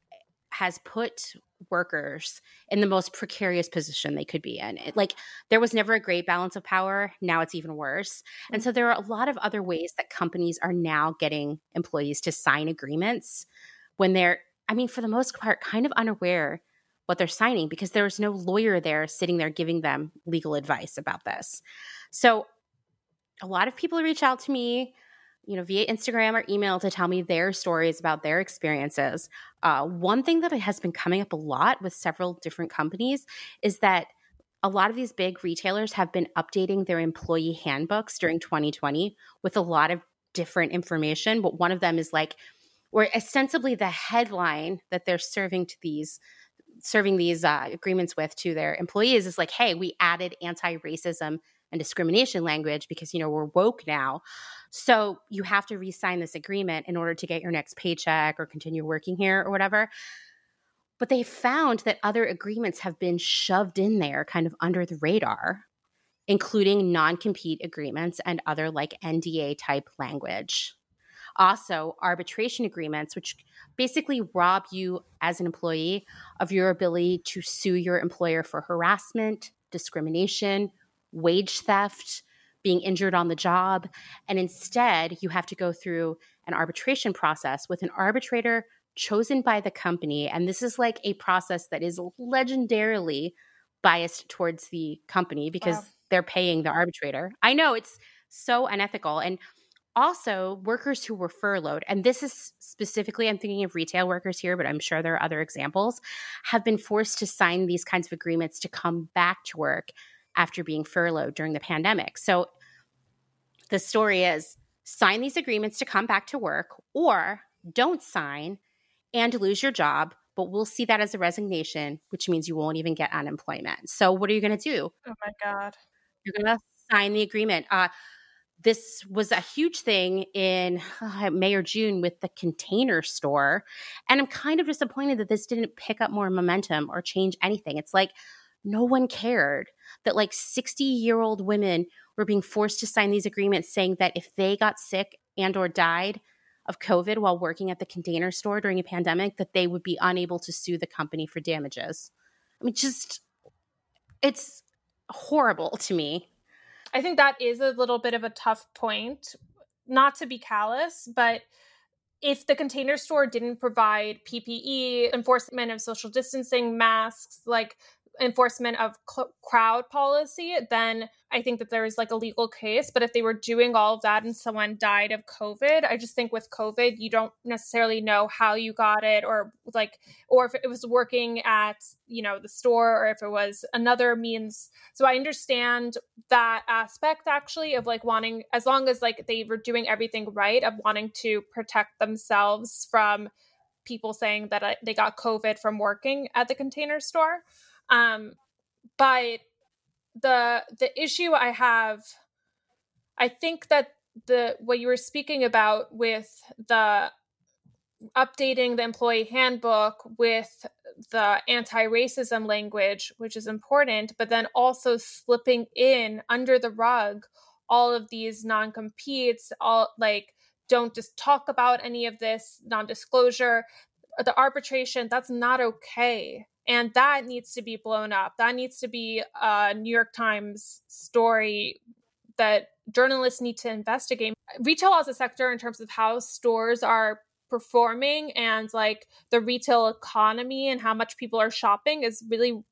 has put workers in the most precarious position they could be in. It, like there was never a great balance of power. Now it's even worse. And so there are a lot of other ways that companies are now getting employees to sign agreements when they're, I mean, for the most part, kind of unaware what they're signing because there's no lawyer there sitting there giving them legal advice about this. So a lot of people reach out to me, you know, via Instagram or email to tell me their stories about their experiences. Uh, one thing that has been coming up a lot with several different companies is that a lot of these big retailers have been updating their employee handbooks during 2020 with a lot of different information. But one of them is like, where ostensibly the headline that they're serving to these serving these uh, agreements with to their employees is like hey we added anti-racism and discrimination language because you know we're woke now. So you have to re-sign this agreement in order to get your next paycheck or continue working here or whatever. But they found that other agreements have been shoved in there kind of under the radar including non-compete agreements and other like nda type language also arbitration agreements, which basically rob you as an employee of your ability to sue your employer for harassment, discrimination, wage theft, being injured on the job. And instead, you have to go through an arbitration process with an arbitrator chosen by the company. And this is like a process that is legendarily biased towards the company because wow. they're paying the arbitrator. I know it's so unethical. And also workers who were furloughed and this is specifically i'm thinking of retail workers here but i'm sure there are other examples have been forced to sign these kinds of agreements to come back to work after being furloughed during the pandemic. So the story is sign these agreements to come back to work or don't sign and lose your job but we'll see that as a resignation which means you won't even get unemployment. So what are you going to do? Oh my god. You're going to sign the agreement. Uh, this was a huge thing in uh, May or June with the container store. And I'm kind of disappointed that this didn't pick up more momentum or change anything. It's like no one cared that like 60 year old women were being forced to sign these agreements saying that if they got sick and or died of covid while working at the container store during a pandemic that they would be unable to sue the company for damages i mean just it's horrible to me I think that is a little bit of a tough point. Not to be callous, but if the container store didn't provide PPE, enforcement of social distancing, masks, like enforcement of cl- crowd policy, then I think that there is like a legal case. But if they were doing all of that and someone died of COVID, I just think with COVID, you don't necessarily know how you got it or like, or if it was working at, you know, the store or if it was another means. So I understand that aspect actually of like wanting, as long as like they were doing everything right, of wanting to protect themselves from people saying that uh, they got COVID from working at the container store. Um, but the the issue I have, I think that the what you were speaking about with the updating the employee handbook with the anti-racism language which is important but then also slipping in under the rug all of these non-competes all like don't just talk about any of this non-disclosure the arbitration that's not okay and that needs to be blown up. That needs to be a new york times story that journalists need to investigate. Retail as a sector in terms of how stores are performing and like the retail economy and how much people are shopping is really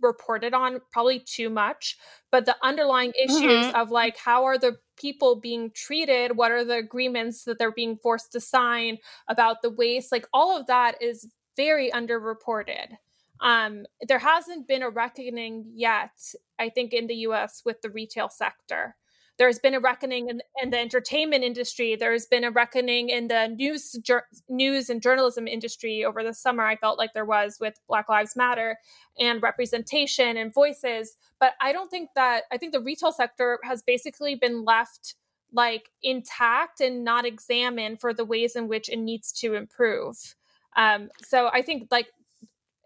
reported on probably too much. But the underlying issues mm-hmm. of like how are the people being treated? What are the agreements that they're being forced to sign about the waste? Like all of that is very underreported um, there hasn't been a reckoning yet i think in the us with the retail sector there's been a reckoning in, in, the entertainment industry. There's been a reckoning in the news jur- news and journalism industry over the summer. I felt like there was with Black Lives Matter and representation and voices. But I don't think that I think the retail sector has basically been left like intact and not examined for the ways in which it needs to improve. Um, so I think like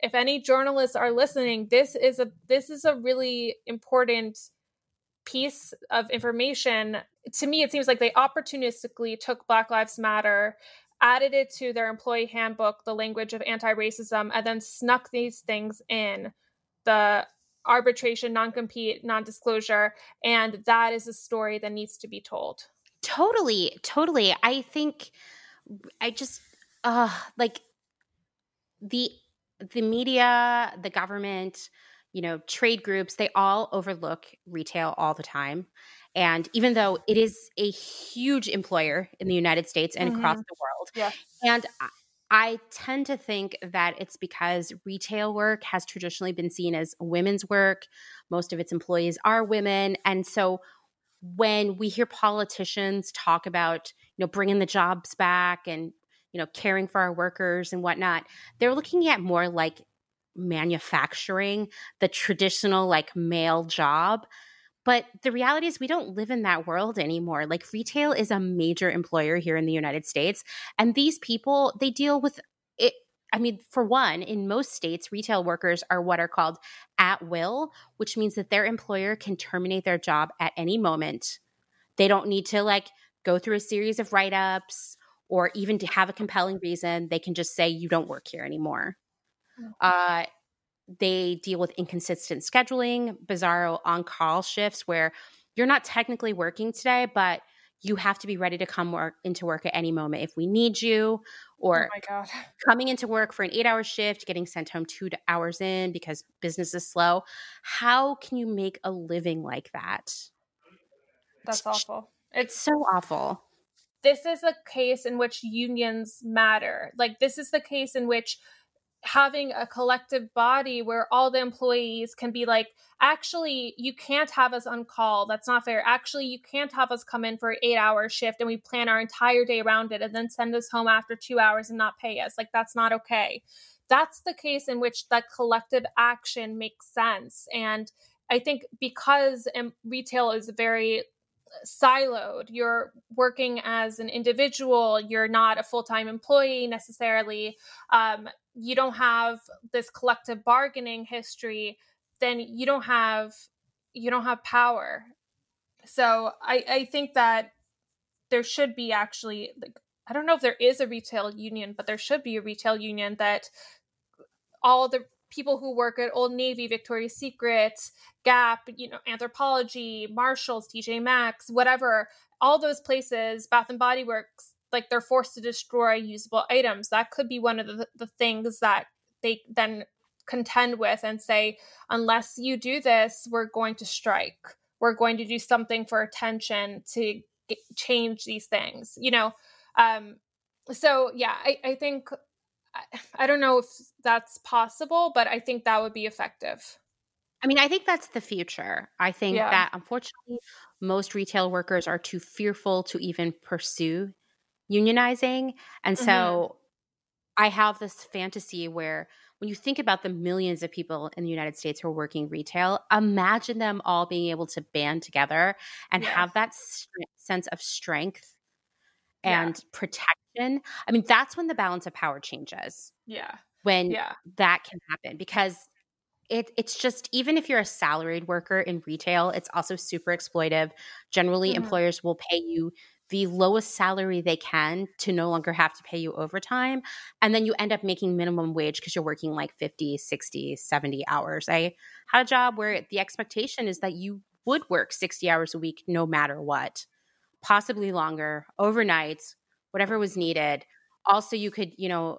if any journalists are listening, this is a this is a really important piece of information. To me it seems like they opportunistically took black lives matter added it to their employee handbook the language of anti-racism and then snuck these things in. The arbitration non-compete non-disclosure and that is a story that needs to be told. Totally totally. I think i just uh like the the media the government you know, trade groups, they all overlook retail all the time. And even though it is a huge employer in the United States and mm-hmm. across the world, and I tend to think that it's because retail work has traditionally been seen as women's work. Most of its employees are women. And so when we hear politicians talk about, you know, bringing the jobs back and, you know, caring for our workers and whatnot, they're looking at more like manufacturing the traditional like male job. But the reality is, we don't live in that world anymore. Like, retail is a major employer here in the United States. And these people, they deal with it. I mean, for one, in most states, retail workers are what are called at will, which means that their employer can terminate their job at any moment. They don't need to like go through a series of write ups or even to have a compelling reason. They can just say, you don't work here anymore. Mm-hmm. Uh, they deal with inconsistent scheduling, bizarre on call shifts where you're not technically working today, but you have to be ready to come work into work at any moment if we need you or oh coming into work for an eight hour shift getting sent home two hours in because business is slow how can you make a living like that that's awful it's so awful this is a case in which unions matter. Like this is the case in which having a collective body where all the employees can be like actually you can't have us on call. That's not fair. Actually you can't have us come in for an eight hour shift and we plan our entire day around it and then send us home after two hours and not pay us. Like that's not okay. That's the case in which that collective action makes sense. And i think because um, retail is very siloed. You're working as an individual. You're not a full time employee necessarily. Um, you don't have this collective bargaining history. Then you don't have you don't have power. So I, I think that there should be actually like I don't know if there is a retail union, but there should be a retail union that all the people who work at Old Navy, Victoria's Secret, Gap, you know, Anthropologie, Marshalls, TJ Maxx, whatever, all those places, Bath and Body Works, like they're forced to destroy usable items. That could be one of the, the things that they then contend with and say, unless you do this, we're going to strike. We're going to do something for attention to get, change these things, you know? Um, so yeah, I, I think I don't know if that's possible, but I think that would be effective. I mean, I think that's the future. I think yeah. that unfortunately, most retail workers are too fearful to even pursue unionizing. And so mm-hmm. I have this fantasy where when you think about the millions of people in the United States who are working retail, imagine them all being able to band together and yeah. have that st- sense of strength and yeah. protection. I mean, that's when the balance of power changes. Yeah. When yeah. that can happen because it, it's just even if you're a salaried worker in retail, it's also super exploitive. Generally, mm-hmm. employers will pay you the lowest salary they can to no longer have to pay you overtime and then you end up making minimum wage because you're working like 50 60 70 hours i had a job where the expectation is that you would work 60 hours a week no matter what possibly longer overnight whatever was needed also you could you know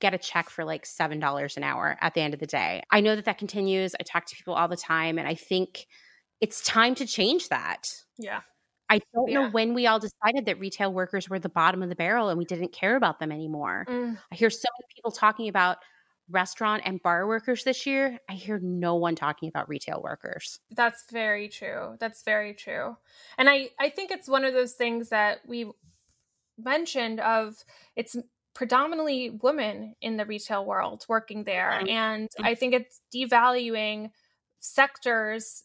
get a check for like $7 an hour at the end of the day i know that that continues i talk to people all the time and i think it's time to change that yeah I don't yeah. know when we all decided that retail workers were the bottom of the barrel and we didn't care about them anymore. Mm. I hear so many people talking about restaurant and bar workers this year. I hear no one talking about retail workers. That's very true. That's very true. And I I think it's one of those things that we mentioned of it's predominantly women in the retail world working there mm-hmm. and I think it's devaluing sectors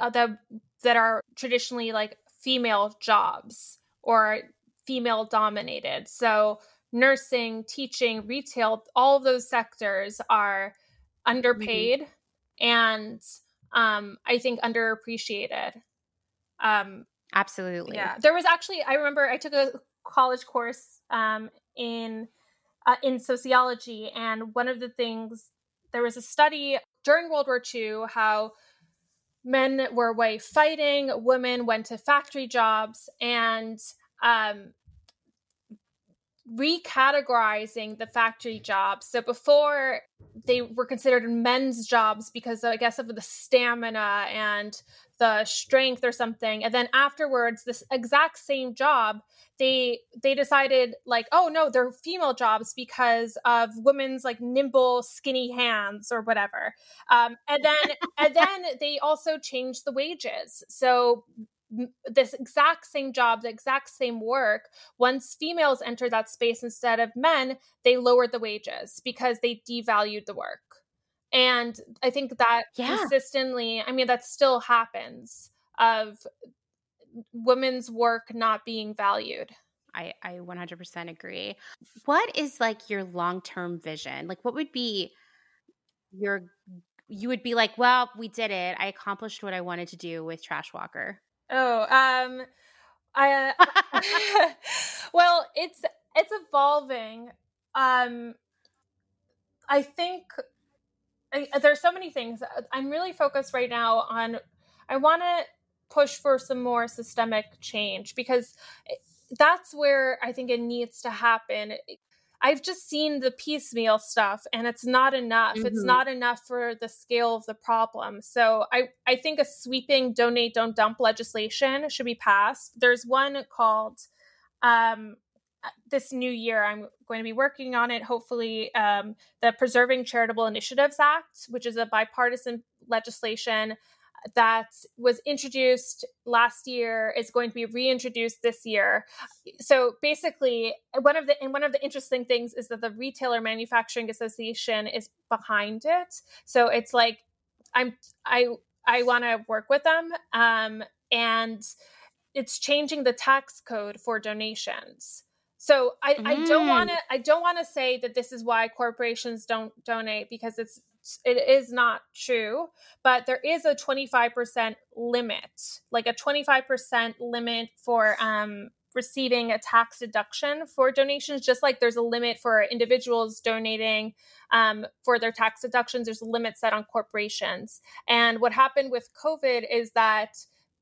uh, that that are traditionally like female jobs or female dominated. So, nursing, teaching, retail, all of those sectors are underpaid mm-hmm. and um, I think underappreciated. Um, Absolutely. Yeah. There was actually, I remember I took a college course um, in uh, in sociology, and one of the things there was a study during World War II how men were away fighting, women went to factory jobs, and um, recategorizing the factory jobs. So before they were considered men's jobs because I guess of the stamina and the strength or something. And then afterwards this exact same job they they decided like oh no they're female jobs because of women's like nimble skinny hands or whatever. Um, and then and then they also changed the wages. So this exact same job, the exact same work, once females entered that space instead of men, they lowered the wages because they devalued the work. And I think that yeah. consistently, I mean, that still happens of women's work not being valued. I, I 100% agree. What is like your long term vision? Like, what would be your, you would be like, well, we did it. I accomplished what I wanted to do with Trash Walker. Oh, um, I, uh, well, it's, it's evolving. Um, I think I, there's so many things. I'm really focused right now on. I want to push for some more systemic change because that's where I think it needs to happen. I've just seen the piecemeal stuff and it's not enough. Mm-hmm. It's not enough for the scale of the problem. So I, I think a sweeping donate, don't dump legislation should be passed. There's one called um, this new year i'm going to be working on it hopefully um, the preserving charitable initiatives act which is a bipartisan legislation that was introduced last year is going to be reintroduced this year so basically one of the and one of the interesting things is that the retailer manufacturing association is behind it so it's like i'm i i want to work with them um, and it's changing the tax code for donations so I, mm. I don't mm. want to I don't want to say that this is why corporations don't donate because it's it is not true, but there is a 25% limit, like a 25% limit for um, receiving a tax deduction for donations, just like there's a limit for individuals donating um, for their tax deductions. There's a limit set on corporations. And what happened with COVID is that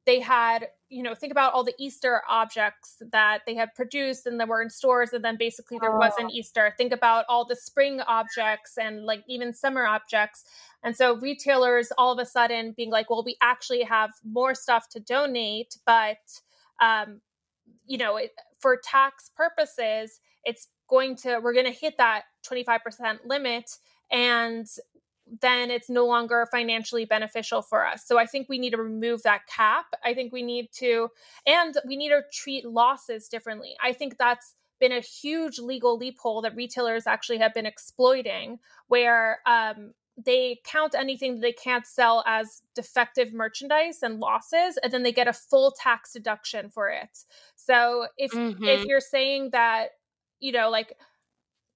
they had you know think about all the easter objects that they had produced and that were in stores and then basically there oh. wasn't easter think about all the spring objects and like even summer objects and so retailers all of a sudden being like well we actually have more stuff to donate but um you know it, for tax purposes it's going to we're going to hit that 25% limit and then it's no longer financially beneficial for us. So I think we need to remove that cap. I think we need to, and we need to treat losses differently. I think that's been a huge legal loophole that retailers actually have been exploiting, where um, they count anything that they can't sell as defective merchandise and losses, and then they get a full tax deduction for it. So if mm-hmm. if you're saying that, you know, like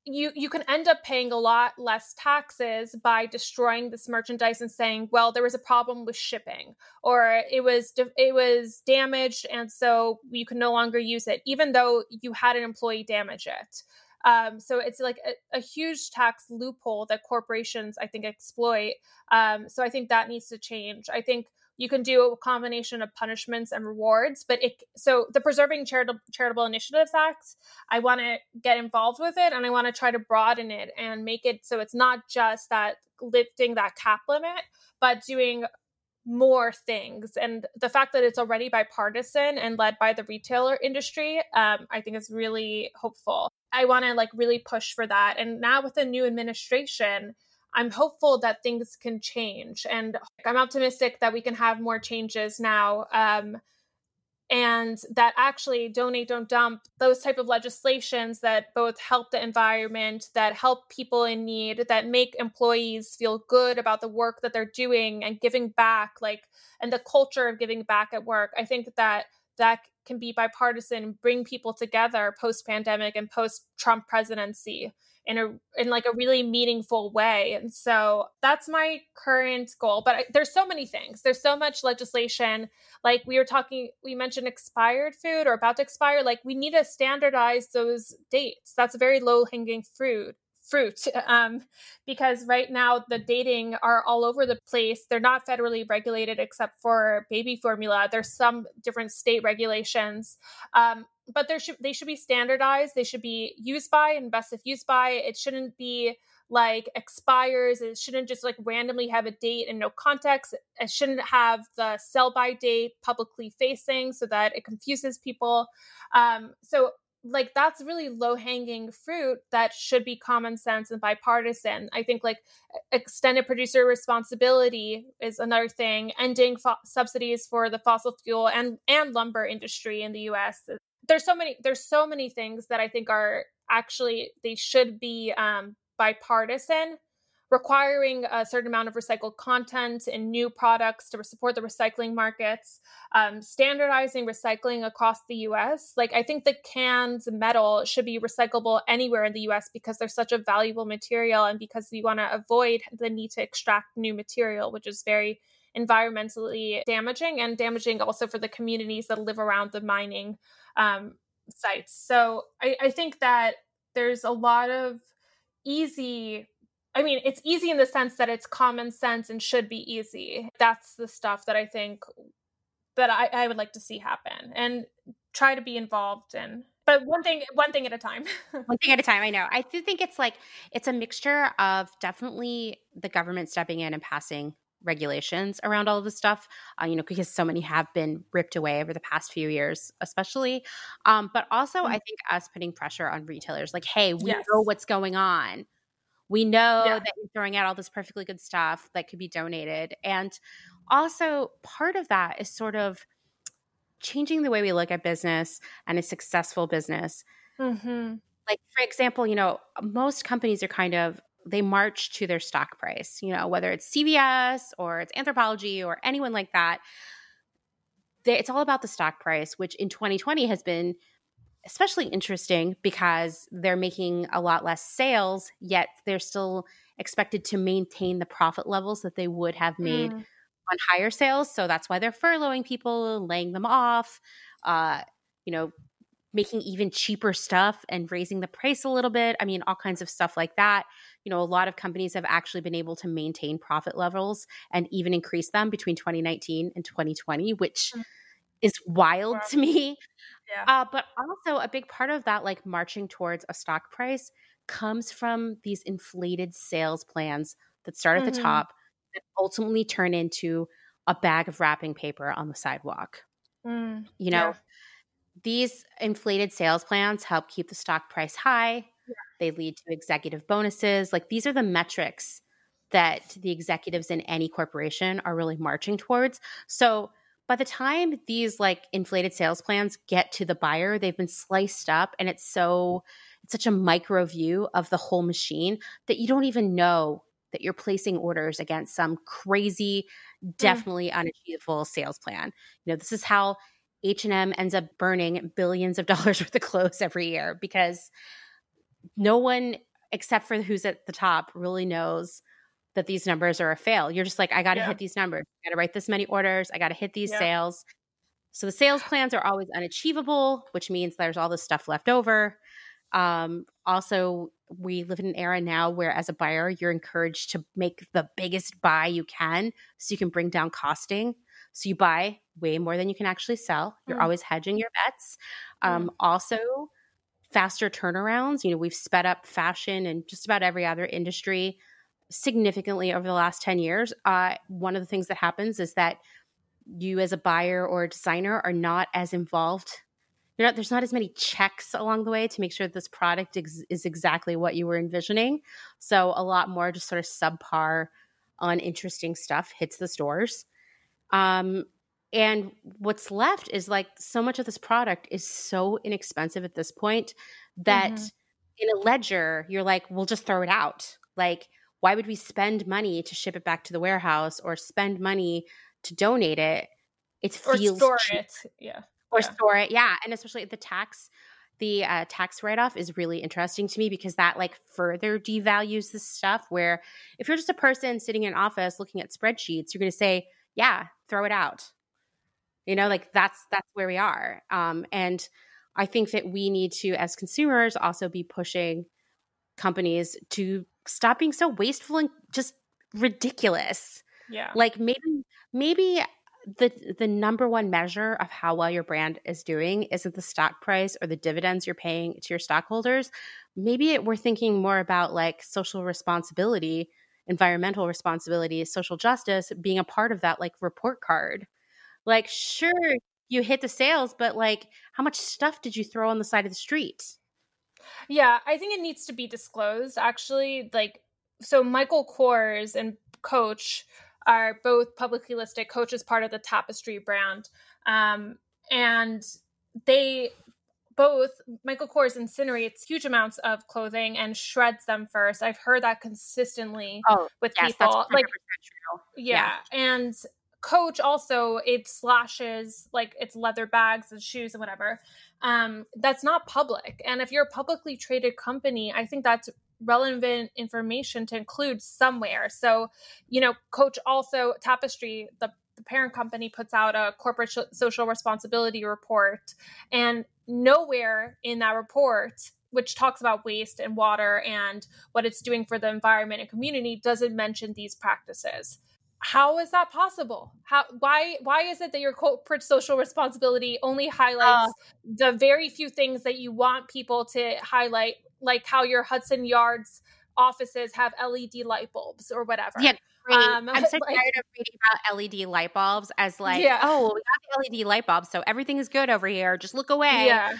you you can end up paying a lot less taxes by destroying this merchandise and saying well there was a problem with shipping or it was it was damaged and so you can no longer use it even though you had an employee damage it. Um, so it's like a, a, huge tax loophole that corporations i think exploit. Um, so i think that needs to change. I think you can do a combination of punishments and rewards but it so the preserving charitable charitable initiatives act i want to get involved with it and i want to try to broaden it and make it so it's not just that lifting that cap limit but doing more things. And the fact that it's already bipartisan and led by the retailer industry um, i think is really hopeful. I want to like really push for that. And now with the new administration I'm hopeful that things can change. And I'm optimistic that we can have more changes now. Um, and that actually donate don't dump those type of legislations that both help the environment that help people in need that make employees feel good about the work that they're doing and giving back like and the culture of giving back at work i think that that can be bipartisan bring people together post pandemic and post trump presidency in a in like a really meaningful way and so that's my current goal but I, there's so many things. There's so much legislation like we were talking we mentioned expired food or about to expire like we need to standardize those dates. That's very low hanging fruit fruit um, because right now the dating are all over the place. They're not federally regulated except for baby formula. There's some different state regulations um, but there should they should be standardized they should be used by and best if used by it shouldn't be like expires it shouldn't just like randomly have a date and no context it shouldn't have the sell by date publicly facing so that it confuses people um, so like that's really low hanging fruit that should be common sense and bipartisan. I think like extended producer responsibility is another thing. Ending fo- subsidies for the fossil fuel and and lumber industry in the U.S. There's so many there's so many things that I think are actually they should be um, bipartisan requiring a certain amount of recycled content in new products to support the recycling markets, um, standardizing recycling across the US. Like, I think the cans metal should be recyclable anywhere in the US because they're such a valuable material and because we want to avoid the need to extract new material, which is very environmentally damaging and damaging also for the communities that live around the mining um, sites. So I, I think that there's a lot of easy I mean, it's easy in the sense that it's common sense and should be easy. That's the stuff that I think that I, I would like to see happen and try to be involved in. But one thing, one thing at a time. one thing at a time. I know. I do think it's like it's a mixture of definitely the government stepping in and passing regulations around all of this stuff. Uh, you know, because so many have been ripped away over the past few years, especially. Um, but also, mm-hmm. I think us putting pressure on retailers, like, hey, we yes. know what's going on we know yeah. that you're throwing out all this perfectly good stuff that could be donated. And also, part of that is sort of changing the way we look at business and a successful business. Mm-hmm. Like, for example, you know, most companies are kind of they march to their stock price, you know, whether it's CVS or it's Anthropologie or anyone like that. They, it's all about the stock price, which in 2020 has been especially interesting because they're making a lot less sales, yet they're still expected to maintain the profit levels that they would have made mm. on higher sales. So that's why they're furloughing people, laying them off, uh, you know, making even cheaper stuff and raising the price a little bit. I mean, all kinds of stuff like that. You know, a lot of companies have actually been able to maintain profit levels and even increase them between 2019 and 2020, which mm. is wild wow. to me. Yeah. Uh, but also a big part of that, like marching towards a stock price, comes from these inflated sales plans that start at mm-hmm. the top that ultimately turn into a bag of wrapping paper on the sidewalk. Mm, you know, yeah. these inflated sales plans help keep the stock price high. They lead to executive bonuses. Like these are the metrics that the executives in any corporation are really marching towards. So by the time these like inflated sales plans get to the buyer, they've been sliced up and it's so it's such a micro view of the whole machine that you don't even know that you're placing orders against some crazy mm. definitely mm. unachievable sales plan. You know, this is how H&M ends up burning billions of dollars worth of clothes every year because no one except for who's at the top, really knows that these numbers are a fail. You're just like, I got to yeah. hit these numbers. I got to write this many orders. I got to hit these yeah. sales. So the sales plans are always unachievable, which means there's all this stuff left over. Um, also, we live in an era now where, as a buyer, you're encouraged to make the biggest buy you can so you can bring down costing. So you buy way more than you can actually sell. You're mm. always hedging your bets. Um, mm. Also, faster turnarounds. You know, we've sped up fashion and just about every other industry significantly over the last 10 years. Uh, one of the things that happens is that you, as a buyer or a designer, are not as involved. You're not, there's not as many checks along the way to make sure that this product ex- is exactly what you were envisioning. So, a lot more just sort of subpar, uninteresting stuff hits the stores. Um, and what's left is like so much of this product is so inexpensive at this point that mm-hmm. in a ledger, you're like, we'll just throw it out. Like, why would we spend money to ship it back to the warehouse or spend money to donate it? It feels or store cheap. it, yeah, or yeah. store it, yeah. And especially the tax, the uh, tax write off is really interesting to me because that like further devalues this stuff. Where if you're just a person sitting in an office looking at spreadsheets, you're going to say, yeah, throw it out you know like that's that's where we are. Um, and i think that we need to as consumers also be pushing companies to stop being so wasteful and just ridiculous. Yeah. Like maybe maybe the the number one measure of how well your brand is doing isn't the stock price or the dividends you're paying to your stockholders. Maybe it, we're thinking more about like social responsibility environmental responsibility social justice being a part of that like report card like, sure, you hit the sales, but like, how much stuff did you throw on the side of the street? Yeah, I think it needs to be disclosed. Actually, like, so Michael Kors and Coach are both publicly listed. Coach is part of the Tapestry brand, um, and they both Michael Kors incinerates huge amounts of clothing and shreds them first. I've heard that consistently oh, with yes, people. like, yeah. yeah, and coach also it slashes like its leather bags and shoes and whatever. Um that's not public. And if you're a publicly traded company i think that's relevant information to include somewhere. So you know coach also tapestry the, the parent company puts out a corporate social responsibility report. And nowhere in that report which talks about waste and water and what it's doing for the environment and community doesn't mention these practices how is that possible how why why is it that your corporate social responsibility only highlights uh, the very few things that you want people to highlight like how your hudson yards offices have LED light bulbs or whatever yeah um, I'm so like, tired of reading about LED light bulbs as like, yeah. oh, we got the LED light bulbs, so everything is good over here. Just look away. Yeah.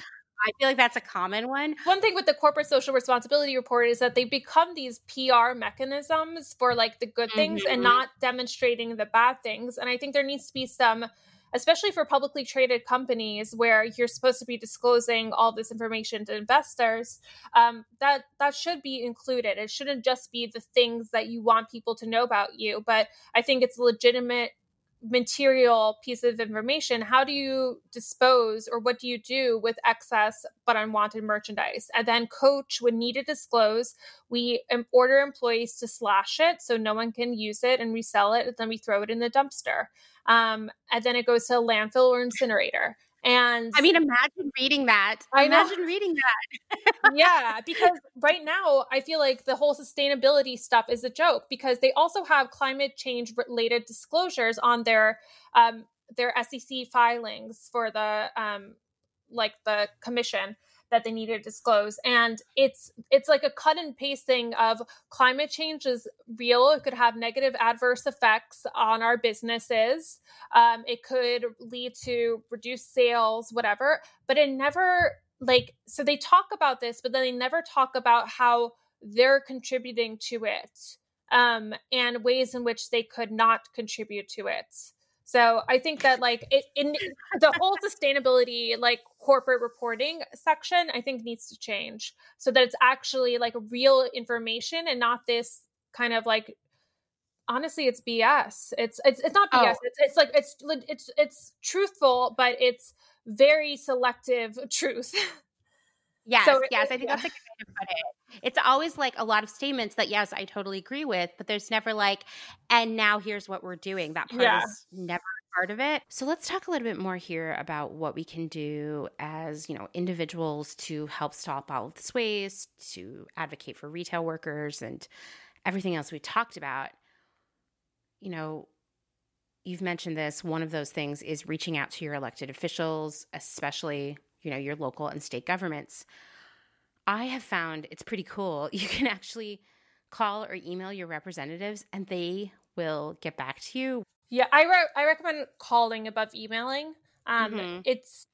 I feel like that's a common one. One thing with the corporate social responsibility report is that they become these PR mechanisms for like the good things mm-hmm. and not demonstrating the bad things. And I think there needs to be some especially for publicly traded companies where you're supposed to be disclosing all this information to investors um, that that should be included it shouldn't just be the things that you want people to know about you but i think it's legitimate material piece of information how do you dispose or what do you do with excess but unwanted merchandise? And then coach would need to disclose. We order employees to slash it so no one can use it and resell it and then we throw it in the dumpster. Um, and then it goes to a landfill or incinerator and I mean, imagine reading that. I imagine reading that. yeah, because right now I feel like the whole sustainability stuff is a joke because they also have climate change related disclosures on their um, their SEC filings for the um, like the commission that they need to disclose. And it's it's like a cut and paste thing of climate change is real. It could have negative adverse effects on our businesses. Um, it could lead to reduced sales whatever. But it never like so they talk about this but then they never talk about how they're contributing to it um, and ways in which they could not contribute to it so I think that like it in the whole sustainability like corporate reporting section I think needs to change so that it's actually like real information and not this kind of like honestly it's BS. It's it's it's not BS. Oh. It's it's like it's it's it's truthful but it's very selective truth. Yes, so yes, I think yeah. that's a good way to put it. It's always like a lot of statements that yes, I totally agree with, but there's never like, and now here's what we're doing. That part yeah. is never part of it. So let's talk a little bit more here about what we can do as, you know, individuals to help stop all of this waste, to advocate for retail workers and everything else we talked about. You know, you've mentioned this. One of those things is reaching out to your elected officials, especially, you know, your local and state governments. I have found it's pretty cool. You can actually call or email your representatives and they will get back to you yeah, I re- I recommend calling above emailing. Um, mm-hmm. It's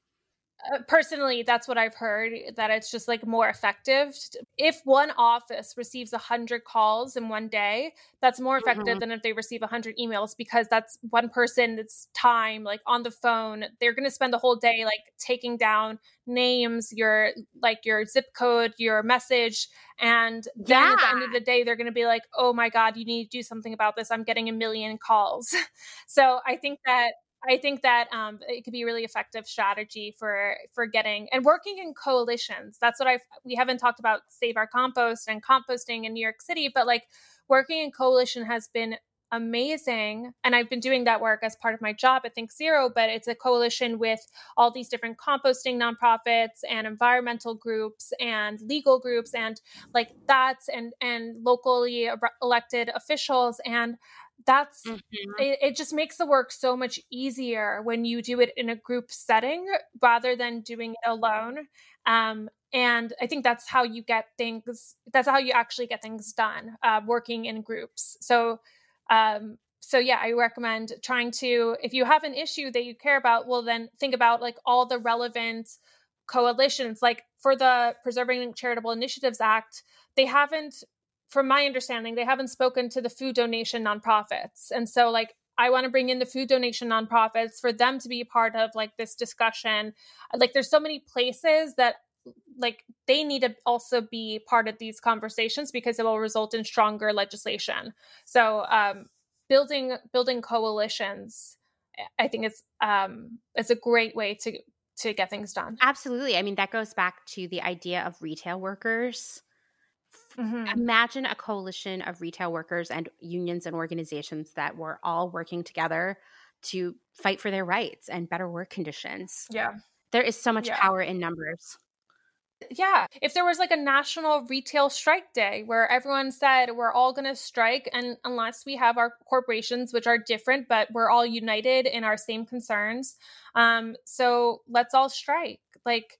personally that's what i've heard that it's just like more effective if one office receives 100 calls in one day that's more effective mm-hmm. than if they receive 100 emails because that's one person that's time like on the phone they're going to spend the whole day like taking down names your like your zip code your message and then yeah. at the end of the day they're going to be like oh my god you need to do something about this i'm getting a million calls so i think that I think that um, it could be a really effective strategy for for getting and working in coalitions. That's what I've we haven't talked about Save Our Compost and composting in New York City, but like working in coalition has been amazing and i've been doing that work as part of my job at ThinkZero but it's a coalition with all these different composting nonprofits and environmental groups and legal groups and like that's and and locally elected officials and that's mm-hmm. it, it, just makes the work so much easier when you do it in a group setting rather than doing it alone um, and i think that's how you get things that's how you actually get things done uh, working in groups so um, so yeah i recommend trying to if you have an issue that you care about well then think about like all the relevant coalitions like for the preserving charitable initiatives act they haven't from my understanding, they haven't spoken to the food donation nonprofits. And so, like, I want to bring in the food donation nonprofits for them to be part of like this discussion. Like, there's so many places that like they need to also be part of these conversations because it will result in stronger legislation. So, um, building building coalitions, I think it's um, it's a great way to to get things done. Absolutely. I mean, that goes back to the idea of retail workers Mm-hmm. Imagine a coalition of retail workers and unions and organizations that were all working together to fight for their rights and better work conditions. Yeah. There is so much yeah. power in numbers. Yeah. If there was like a national retail strike day where everyone said we're all going to strike, and unless we have our corporations, which are different, but we're all united in our same concerns. Um, so let's all strike. Like,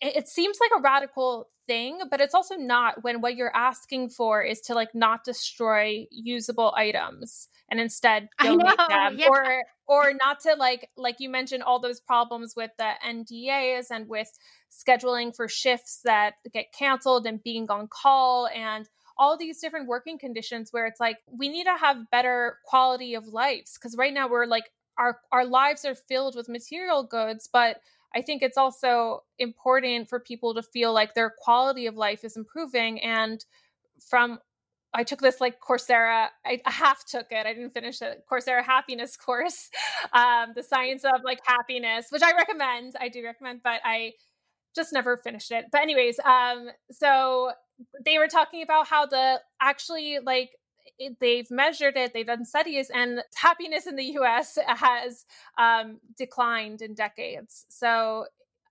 it, seems like a radical thing, but it's also not when what you're asking for is to like not destroy usable items and instead donate them yeah. or or not to like like you mentioned all those problems with the NDAs and with scheduling for shifts that get canceled and being on call and all these different working conditions where it's like we need to have better quality of lives because right now we're like our our lives are filled with material goods but I think it's also important for people to feel like their quality of life is improving. And from I took this like Coursera, I half took it. I didn't finish it. Coursera happiness course, um, the science of like happiness, which I recommend. I do recommend, but I just never finished it. But anyways, um, so they were talking about how the actually like they've measured it, they've done studies, and happiness in the US has um, declined in decades. So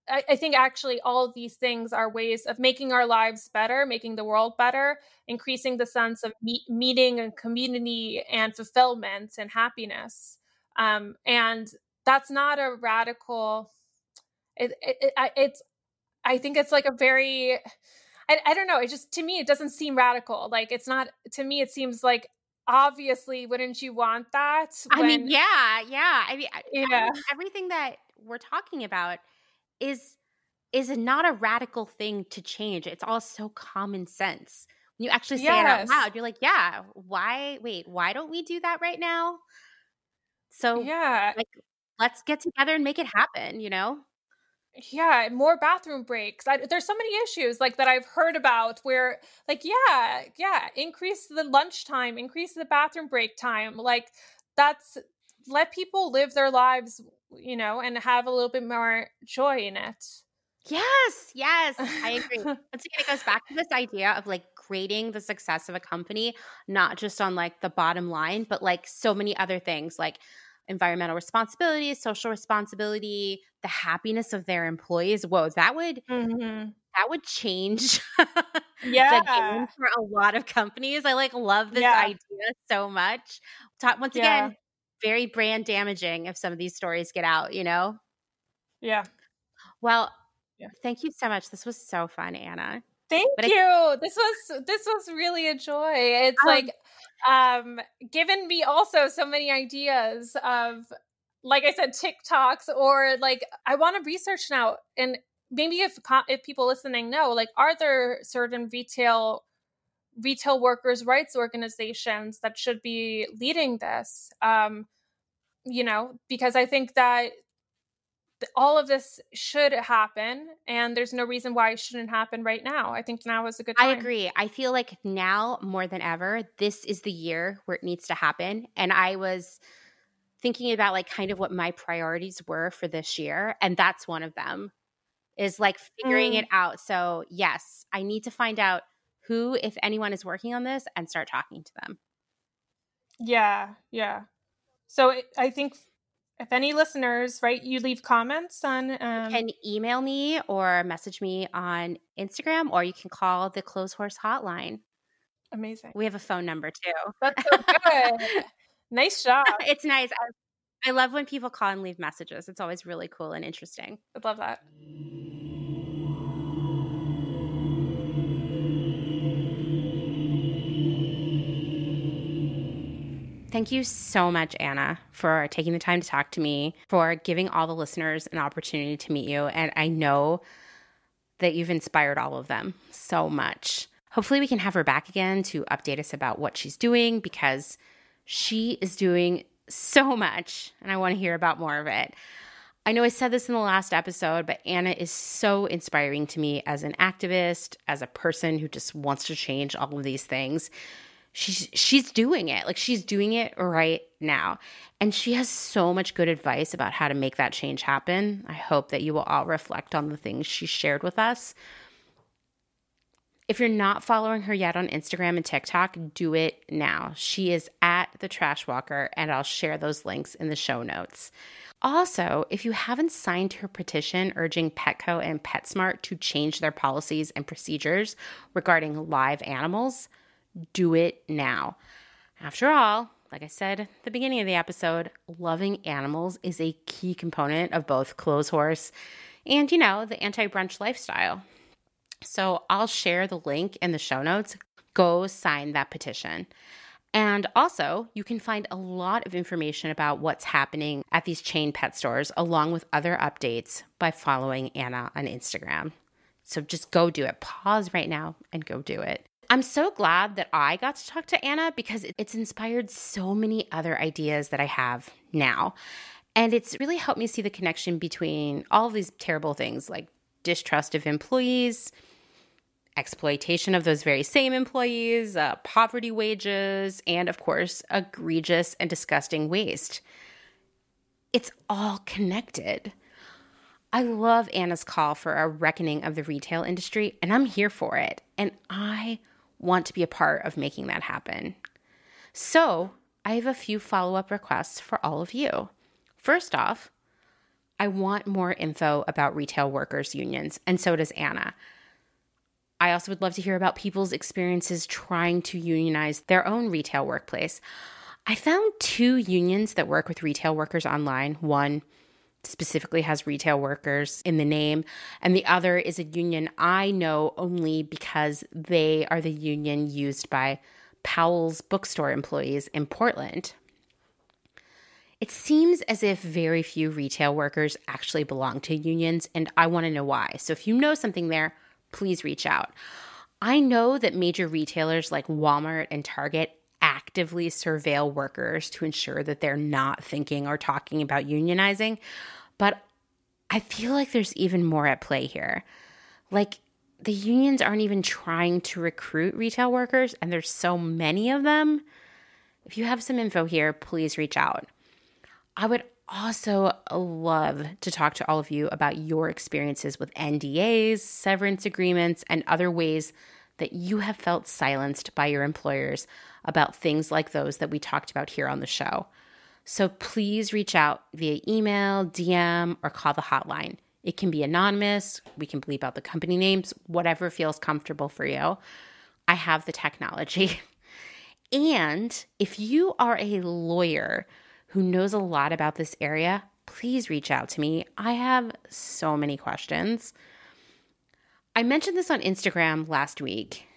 I, I, think actually all these things are ways of making our lives better, making the world better, increasing the sense of meeting and community and fulfillment and happiness. Um, and that's not a radical. It, it, it's I think it's like a very I, I don't know. It just to me it doesn't seem radical. Like it's not to me. It seems like obviously wouldn't you want that? When, I mean, yeah, yeah. I mean, yeah. everything that we're talking about is is not a radical thing to change. It's all so common sense. When you actually say yes. it out loud, you're like, yeah, why wait, why don't we do that right now? So yeah, like let's get together and make it happen, you know? Yeah more bathroom breaks I, there's so many issues like that i've heard about where like yeah yeah increase the lunchtime increase the bathroom break time like that's let people live their lives you know and have a little bit more joy in it Yes, yes, I agree. Once again, it goes back to this idea of like grading the success of a company, not just on like the bottom line, but like so many other things like environmental responsibility, social responsibility, the happiness of their employees. Whoa, that would mm-hmm. that would change yeah. the game for a lot of companies. I like love this yeah. idea so much. Talk, once yeah. again, very brand damaging if some of these stories get out, you know? Yeah. Well, yeah. Thank you so much. This was so fun, Anna. Thank but you. It- this was this was really a joy. It's um, like um given me also so many ideas of like I said TikToks or like I want to research now and maybe if if people listening know like are there certain retail retail workers rights organizations that should be leading this um you know because I think that all of this should happen and there's no reason why it shouldn't happen right now i think now is a good time i agree i feel like now more than ever this is the year where it needs to happen and i was thinking about like kind of what my priorities were for this year and that's one of them is like figuring mm. it out so yes i need to find out who if anyone is working on this and start talking to them yeah yeah so i think if any listeners, right, you leave comments on. Um... You can email me or message me on Instagram, or you can call the Clotheshorse Hotline. Amazing. We have a phone number too. That's so good. nice job. It's nice. I, I love when people call and leave messages. It's always really cool and interesting. I love that. Thank you so much, Anna, for taking the time to talk to me, for giving all the listeners an opportunity to meet you. And I know that you've inspired all of them so much. Hopefully, we can have her back again to update us about what she's doing because she is doing so much and I want to hear about more of it. I know I said this in the last episode, but Anna is so inspiring to me as an activist, as a person who just wants to change all of these things she's she's doing it like she's doing it right now and she has so much good advice about how to make that change happen i hope that you will all reflect on the things she shared with us if you're not following her yet on Instagram and TikTok, do it now. She is at the Trash Walker, and I'll share those links in the show notes. Also, if you haven't signed her petition urging Petco and PetSmart to change their policies and procedures regarding live animals, do it now. After all, like I said at the beginning of the episode, loving animals is a key component of both Clotheshorse and, you know, the anti brunch lifestyle. So I'll share the link in the show notes. Go sign that petition. And also, you can find a lot of information about what's happening at these chain pet stores, along with other updates, by following Anna on Instagram. So just go do it. Pause right now and go do it. I'm so glad that I got to talk to Anna because it's inspired so many other ideas that I have now. And it's really helped me see the connection between all of these terrible things like distrust of employees, exploitation of those very same employees, uh, poverty wages, and of course, egregious and disgusting waste. It's all connected. I love Anna's call for a reckoning of the retail industry, and I'm here for it. And I want to be a part of making that happen. So, I have a few follow up requests for all of you. First off, I want more info about retail workers' unions, and so does Anna. I also would love to hear about people's experiences trying to unionize their own retail workplace. I found two unions that work with retail workers online. One specifically has retail workers in the name, and the other is a union I know only because they are the union used by Powell's bookstore employees in Portland. It seems as if very few retail workers actually belong to unions, and I want to know why. So if you know something there, please reach out. I know that major retailers like Walmart and Target actively surveil workers to ensure that they're not thinking or talking about unionizing. But I feel like there's even more at play here. Like, the unions aren't even trying to recruit retail workers, and there's so many of them. If you have some info here, please reach out. I would also love to talk to all of you about your experiences with NDAs, severance agreements, and other ways that you have felt silenced by your employers about things like those that we talked about here on the show. So please reach out via email, DM, or call the hotline. It can be anonymous, we can bleep out the company names, whatever feels comfortable for you. I have the technology. and if you are a lawyer who knows a lot about this area, please reach out to me. I have so many questions. I mentioned this on Instagram last week.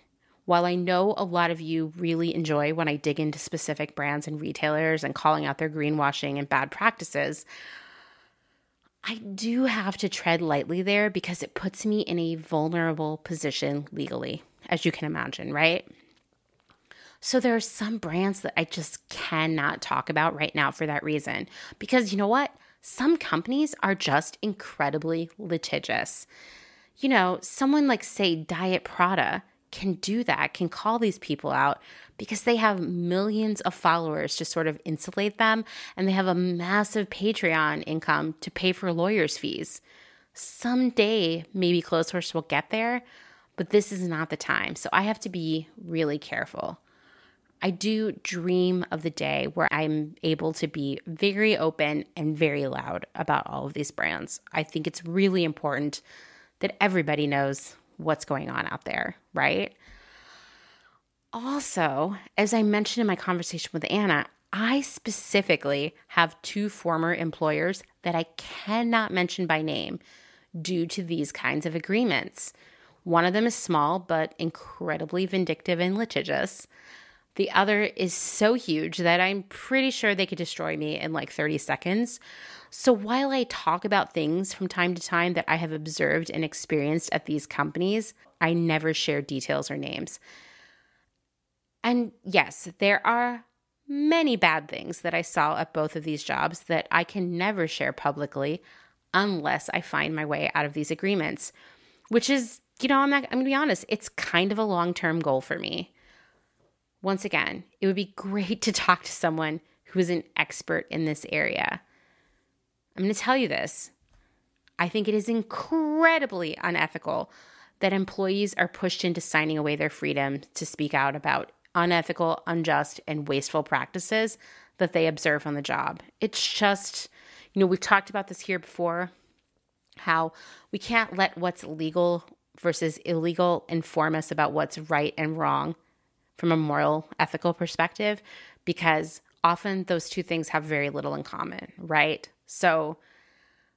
While I know a lot of you really enjoy when I dig into specific brands and retailers and calling out their greenwashing and bad practices, I do have to tread lightly there because it puts me in a vulnerable position legally, as you can imagine, right? So there are some brands that I just cannot talk about right now for that reason. Because you know what? Some companies are just incredibly litigious you know, someone like, say, Diet Prada can do that, can call these people out because they have millions of followers to sort of insulate them and they have a massive Patreon income to pay for lawyers' fees. Someday, maybe Clotheshorse will get there, but this is not the time. So I have to be really careful. I do dream of the day where I'm able to be very open and very loud about all of these brands. I think it's really important that everybody knows what's going on out there, right? Also, as I mentioned in my conversation with Anna, I specifically have two former employers that I cannot mention by name due to these kinds of agreements. One of them is small but incredibly vindictive and litigious. The other is so huge that I'm pretty sure they could destroy me in like 30 seconds. So while I talk about things from time to time that I have observed and experienced at these companies, I never share details or names. And yes, there are many bad things that I saw at both of these jobs that I can never share publicly unless I find my way out of these agreements, which is, you know, I'm not, I'm gonna be honest, it's kind of a long term goal for me. Once again, it would be great to talk to someone who is an expert in this area. I'm going to tell you this. I think it is incredibly unethical that employees are pushed into signing away their freedom to speak out about unethical, unjust, and wasteful practices that they observe on the job. It's just, you know, we've talked about this here before how we can't let what's legal versus illegal inform us about what's right and wrong from a moral, ethical perspective, because often those two things have very little in common, right? So,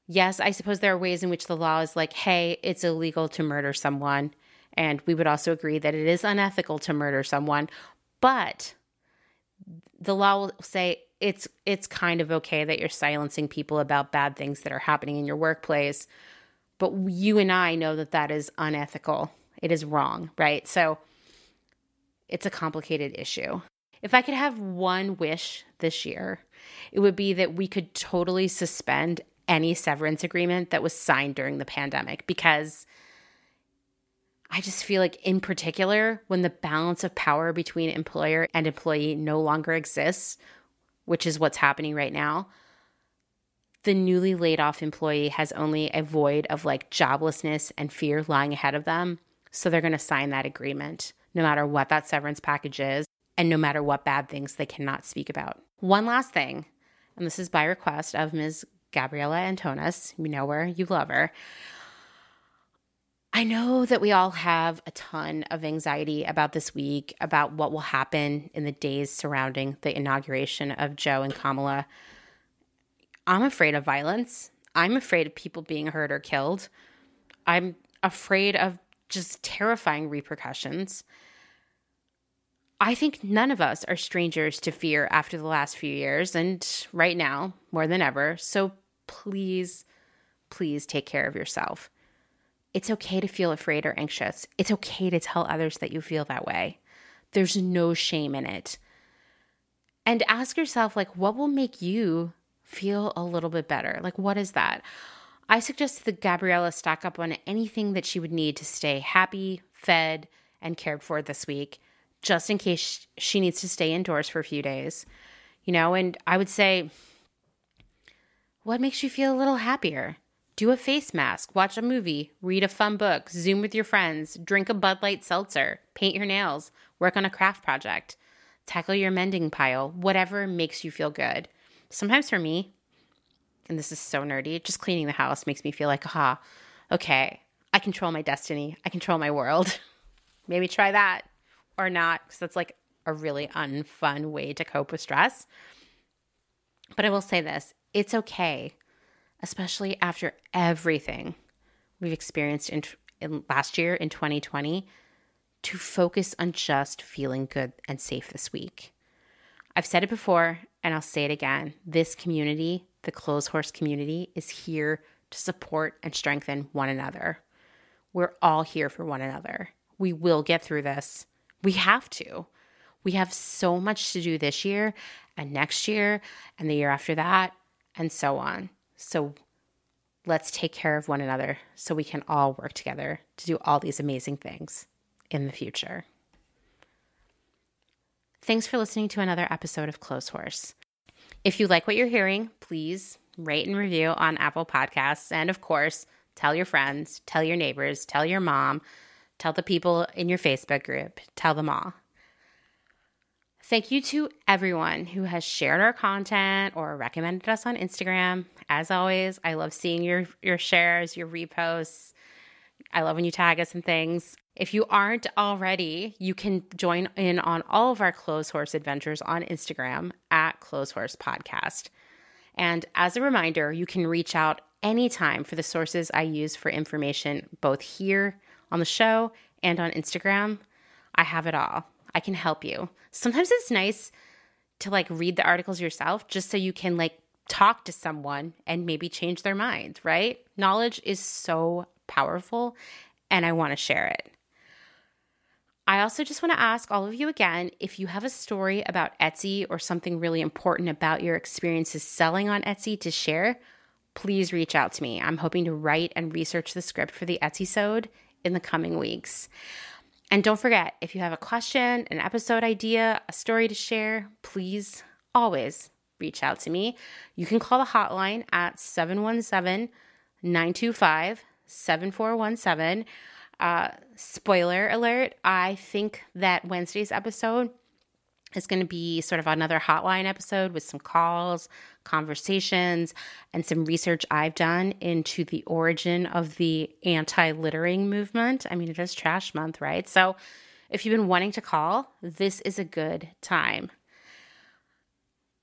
yes, I suppose there are ways in which the law is like, hey, it's illegal to murder someone. And we would also agree that it is unethical to murder someone. But the law will say it's it's kind of okay that you're silencing people about bad things that are happening in your workplace but you and I know that that is unethical it is wrong right so it's a complicated issue if i could have one wish this year it would be that we could totally suspend any severance agreement that was signed during the pandemic because I just feel like, in particular, when the balance of power between employer and employee no longer exists, which is what's happening right now, the newly laid off employee has only a void of like joblessness and fear lying ahead of them. So they're going to sign that agreement no matter what that severance package is and no matter what bad things they cannot speak about. One last thing, and this is by request of Ms. Gabriella Antonis. You know her, you love her. I know that we all have a ton of anxiety about this week, about what will happen in the days surrounding the inauguration of Joe and Kamala. I'm afraid of violence. I'm afraid of people being hurt or killed. I'm afraid of just terrifying repercussions. I think none of us are strangers to fear after the last few years and right now more than ever. So please, please take care of yourself. It's okay to feel afraid or anxious. It's okay to tell others that you feel that way. There's no shame in it. And ask yourself, like, what will make you feel a little bit better? Like, what is that? I suggest that Gabriella stock up on anything that she would need to stay happy, fed, and cared for this week just in case she needs to stay indoors for a few days, you know. And I would say What makes you feel a little happier? Do a face mask, watch a movie, read a fun book, Zoom with your friends, drink a Bud Light seltzer, paint your nails, work on a craft project, tackle your mending pile, whatever makes you feel good. Sometimes for me, and this is so nerdy, just cleaning the house makes me feel like, aha, okay, I control my destiny, I control my world. Maybe try that or not, because that's like a really unfun way to cope with stress. But I will say this it's okay, especially after everything we've experienced in, in last year in 2020, to focus on just feeling good and safe this week. I've said it before and I'll say it again. This community, the Clotheshorse community, is here to support and strengthen one another. We're all here for one another. We will get through this. We have to. We have so much to do this year and next year and the year after that and so on. So let's take care of one another so we can all work together to do all these amazing things in the future. Thanks for listening to another episode of Clotheshorse. If you like what you're hearing, please rate and review on Apple Podcasts. And of course, tell your friends, tell your neighbors, tell your mom, tell the people in your Facebook group, tell them all. Thank you to everyone who has shared our content or recommended us on Instagram. As always, I love seeing your your shares, your reposts. I love when you tag us and things. If you aren't already, you can join in on all of our Clotheshorse adventures on Instagram at Clotheshorse Podcast. And as a reminder, you can reach out anytime for the sources I use for information, both here on the show and on Instagram. I have it all. I can help you. Sometimes it's nice to like read the articles yourself just so you can like talk to someone and maybe change their mind, right? Knowledge is so powerful and I want to share it. I also just want to ask all of you again if you have a story about Etsy or something really important about your experiences selling on Etsy to share, please reach out to me. I'm hoping to write and research the script for the Etsy Sode in the coming weeks. And don't forget, if you have a question, an episode idea, a story to share, please always reach out to me. You can call the hotline at 717 925 7417. Uh, spoiler alert, I think that Wednesday's episode is going to be sort of another hotline episode with some calls, conversations, and some research I've done into the origin of the anti littering movement. I mean, it is trash month, right? So if you've been wanting to call, this is a good time.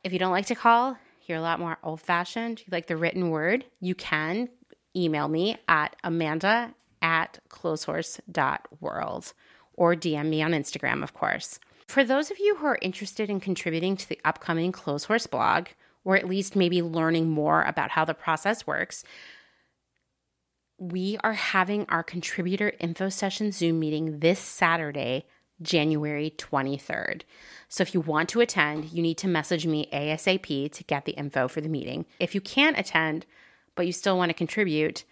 If you don't like to call, you're a lot more old fashioned, you like the written word, you can email me at amanda at clotheshorse.world or DM me on Instagram, of course. For those of you who are interested in contributing to the upcoming Clotheshorse blog, or at least maybe learning more about how the process works, we are having our contributor info session Zoom meeting this Saturday, January 23rd. So if you want to attend, you need to message me ASAP to get the info for the meeting. If you can't attend, but you still want to contribute,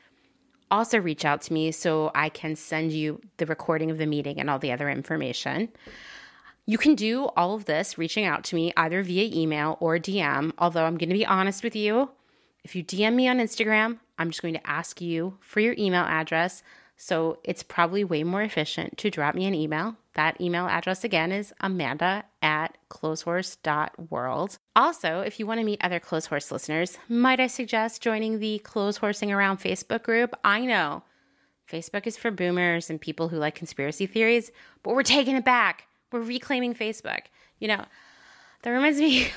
also reach out to me so I can send you the recording of the meeting and all the other information. You can do all of this reaching out to me either via email or DM, although I'm going to be honest with you. If you DM me on Instagram, I'm just going to ask you for your email address. So it's probably way more efficient to drop me an email. That email address again is amanda at clotheshorse.world. Also, if you want to meet other Clotheshorse listeners, might I suggest joining the Clotheshorsing Around Facebook group? I know Facebook is for boomers and people who like conspiracy theories, but we're taking it back. We're reclaiming Facebook. You know, that reminds me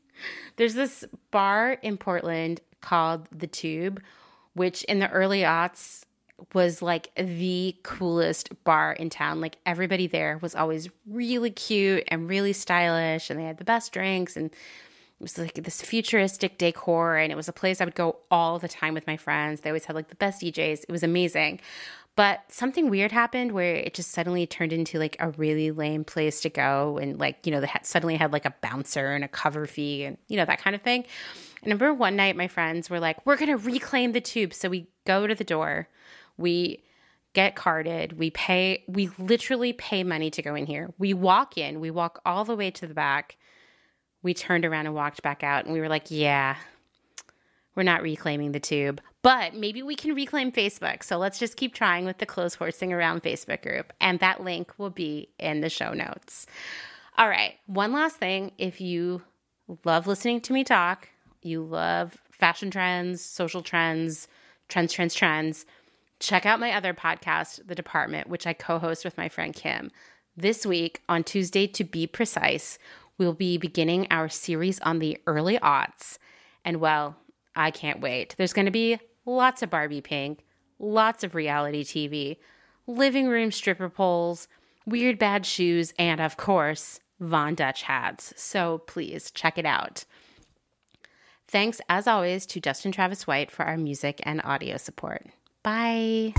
there's this bar in Portland called The Tube, which in the early aughts was like the coolest bar in town. Like everybody there was always really cute and really stylish, and they had the best drinks and it was like this futuristic decor and it was a place I would go all the time with my friends. They always had like the best DJs. It was amazing. But something weird happened where it just suddenly turned into like a really lame place to go. And like, you know, they had, suddenly had like a bouncer and a cover fee and, you know, that kind of thing. I remember one night my friends were like, we're going to reclaim the tube. So we go to the door, we get carded, we pay, we literally pay money to go in here. We walk in, we walk all the way to the back. We turned around and walked back out and we were like, yeah, we're not reclaiming the tube, but maybe we can reclaim Facebook. So let's just keep trying with the Clotheshorsing around Facebook group. And that link will be in the show notes. All right. One last thing. If you love listening to me talk, you love fashion trends, social trends, trends, trends, trends, check out my other podcast, The Department, which I co host with my friend Kim. This week, on Tuesday, to be precise, we'll be beginning our series on the early aughts. And well, I can't wait. There's going to be lots of Barbie Pink, lots of reality TV, living room stripper poles, weird bad shoes, and of course, Von Dutch hats. So please check it out. Thanks, as always, to Justin Travis White for our music and audio support. Bye.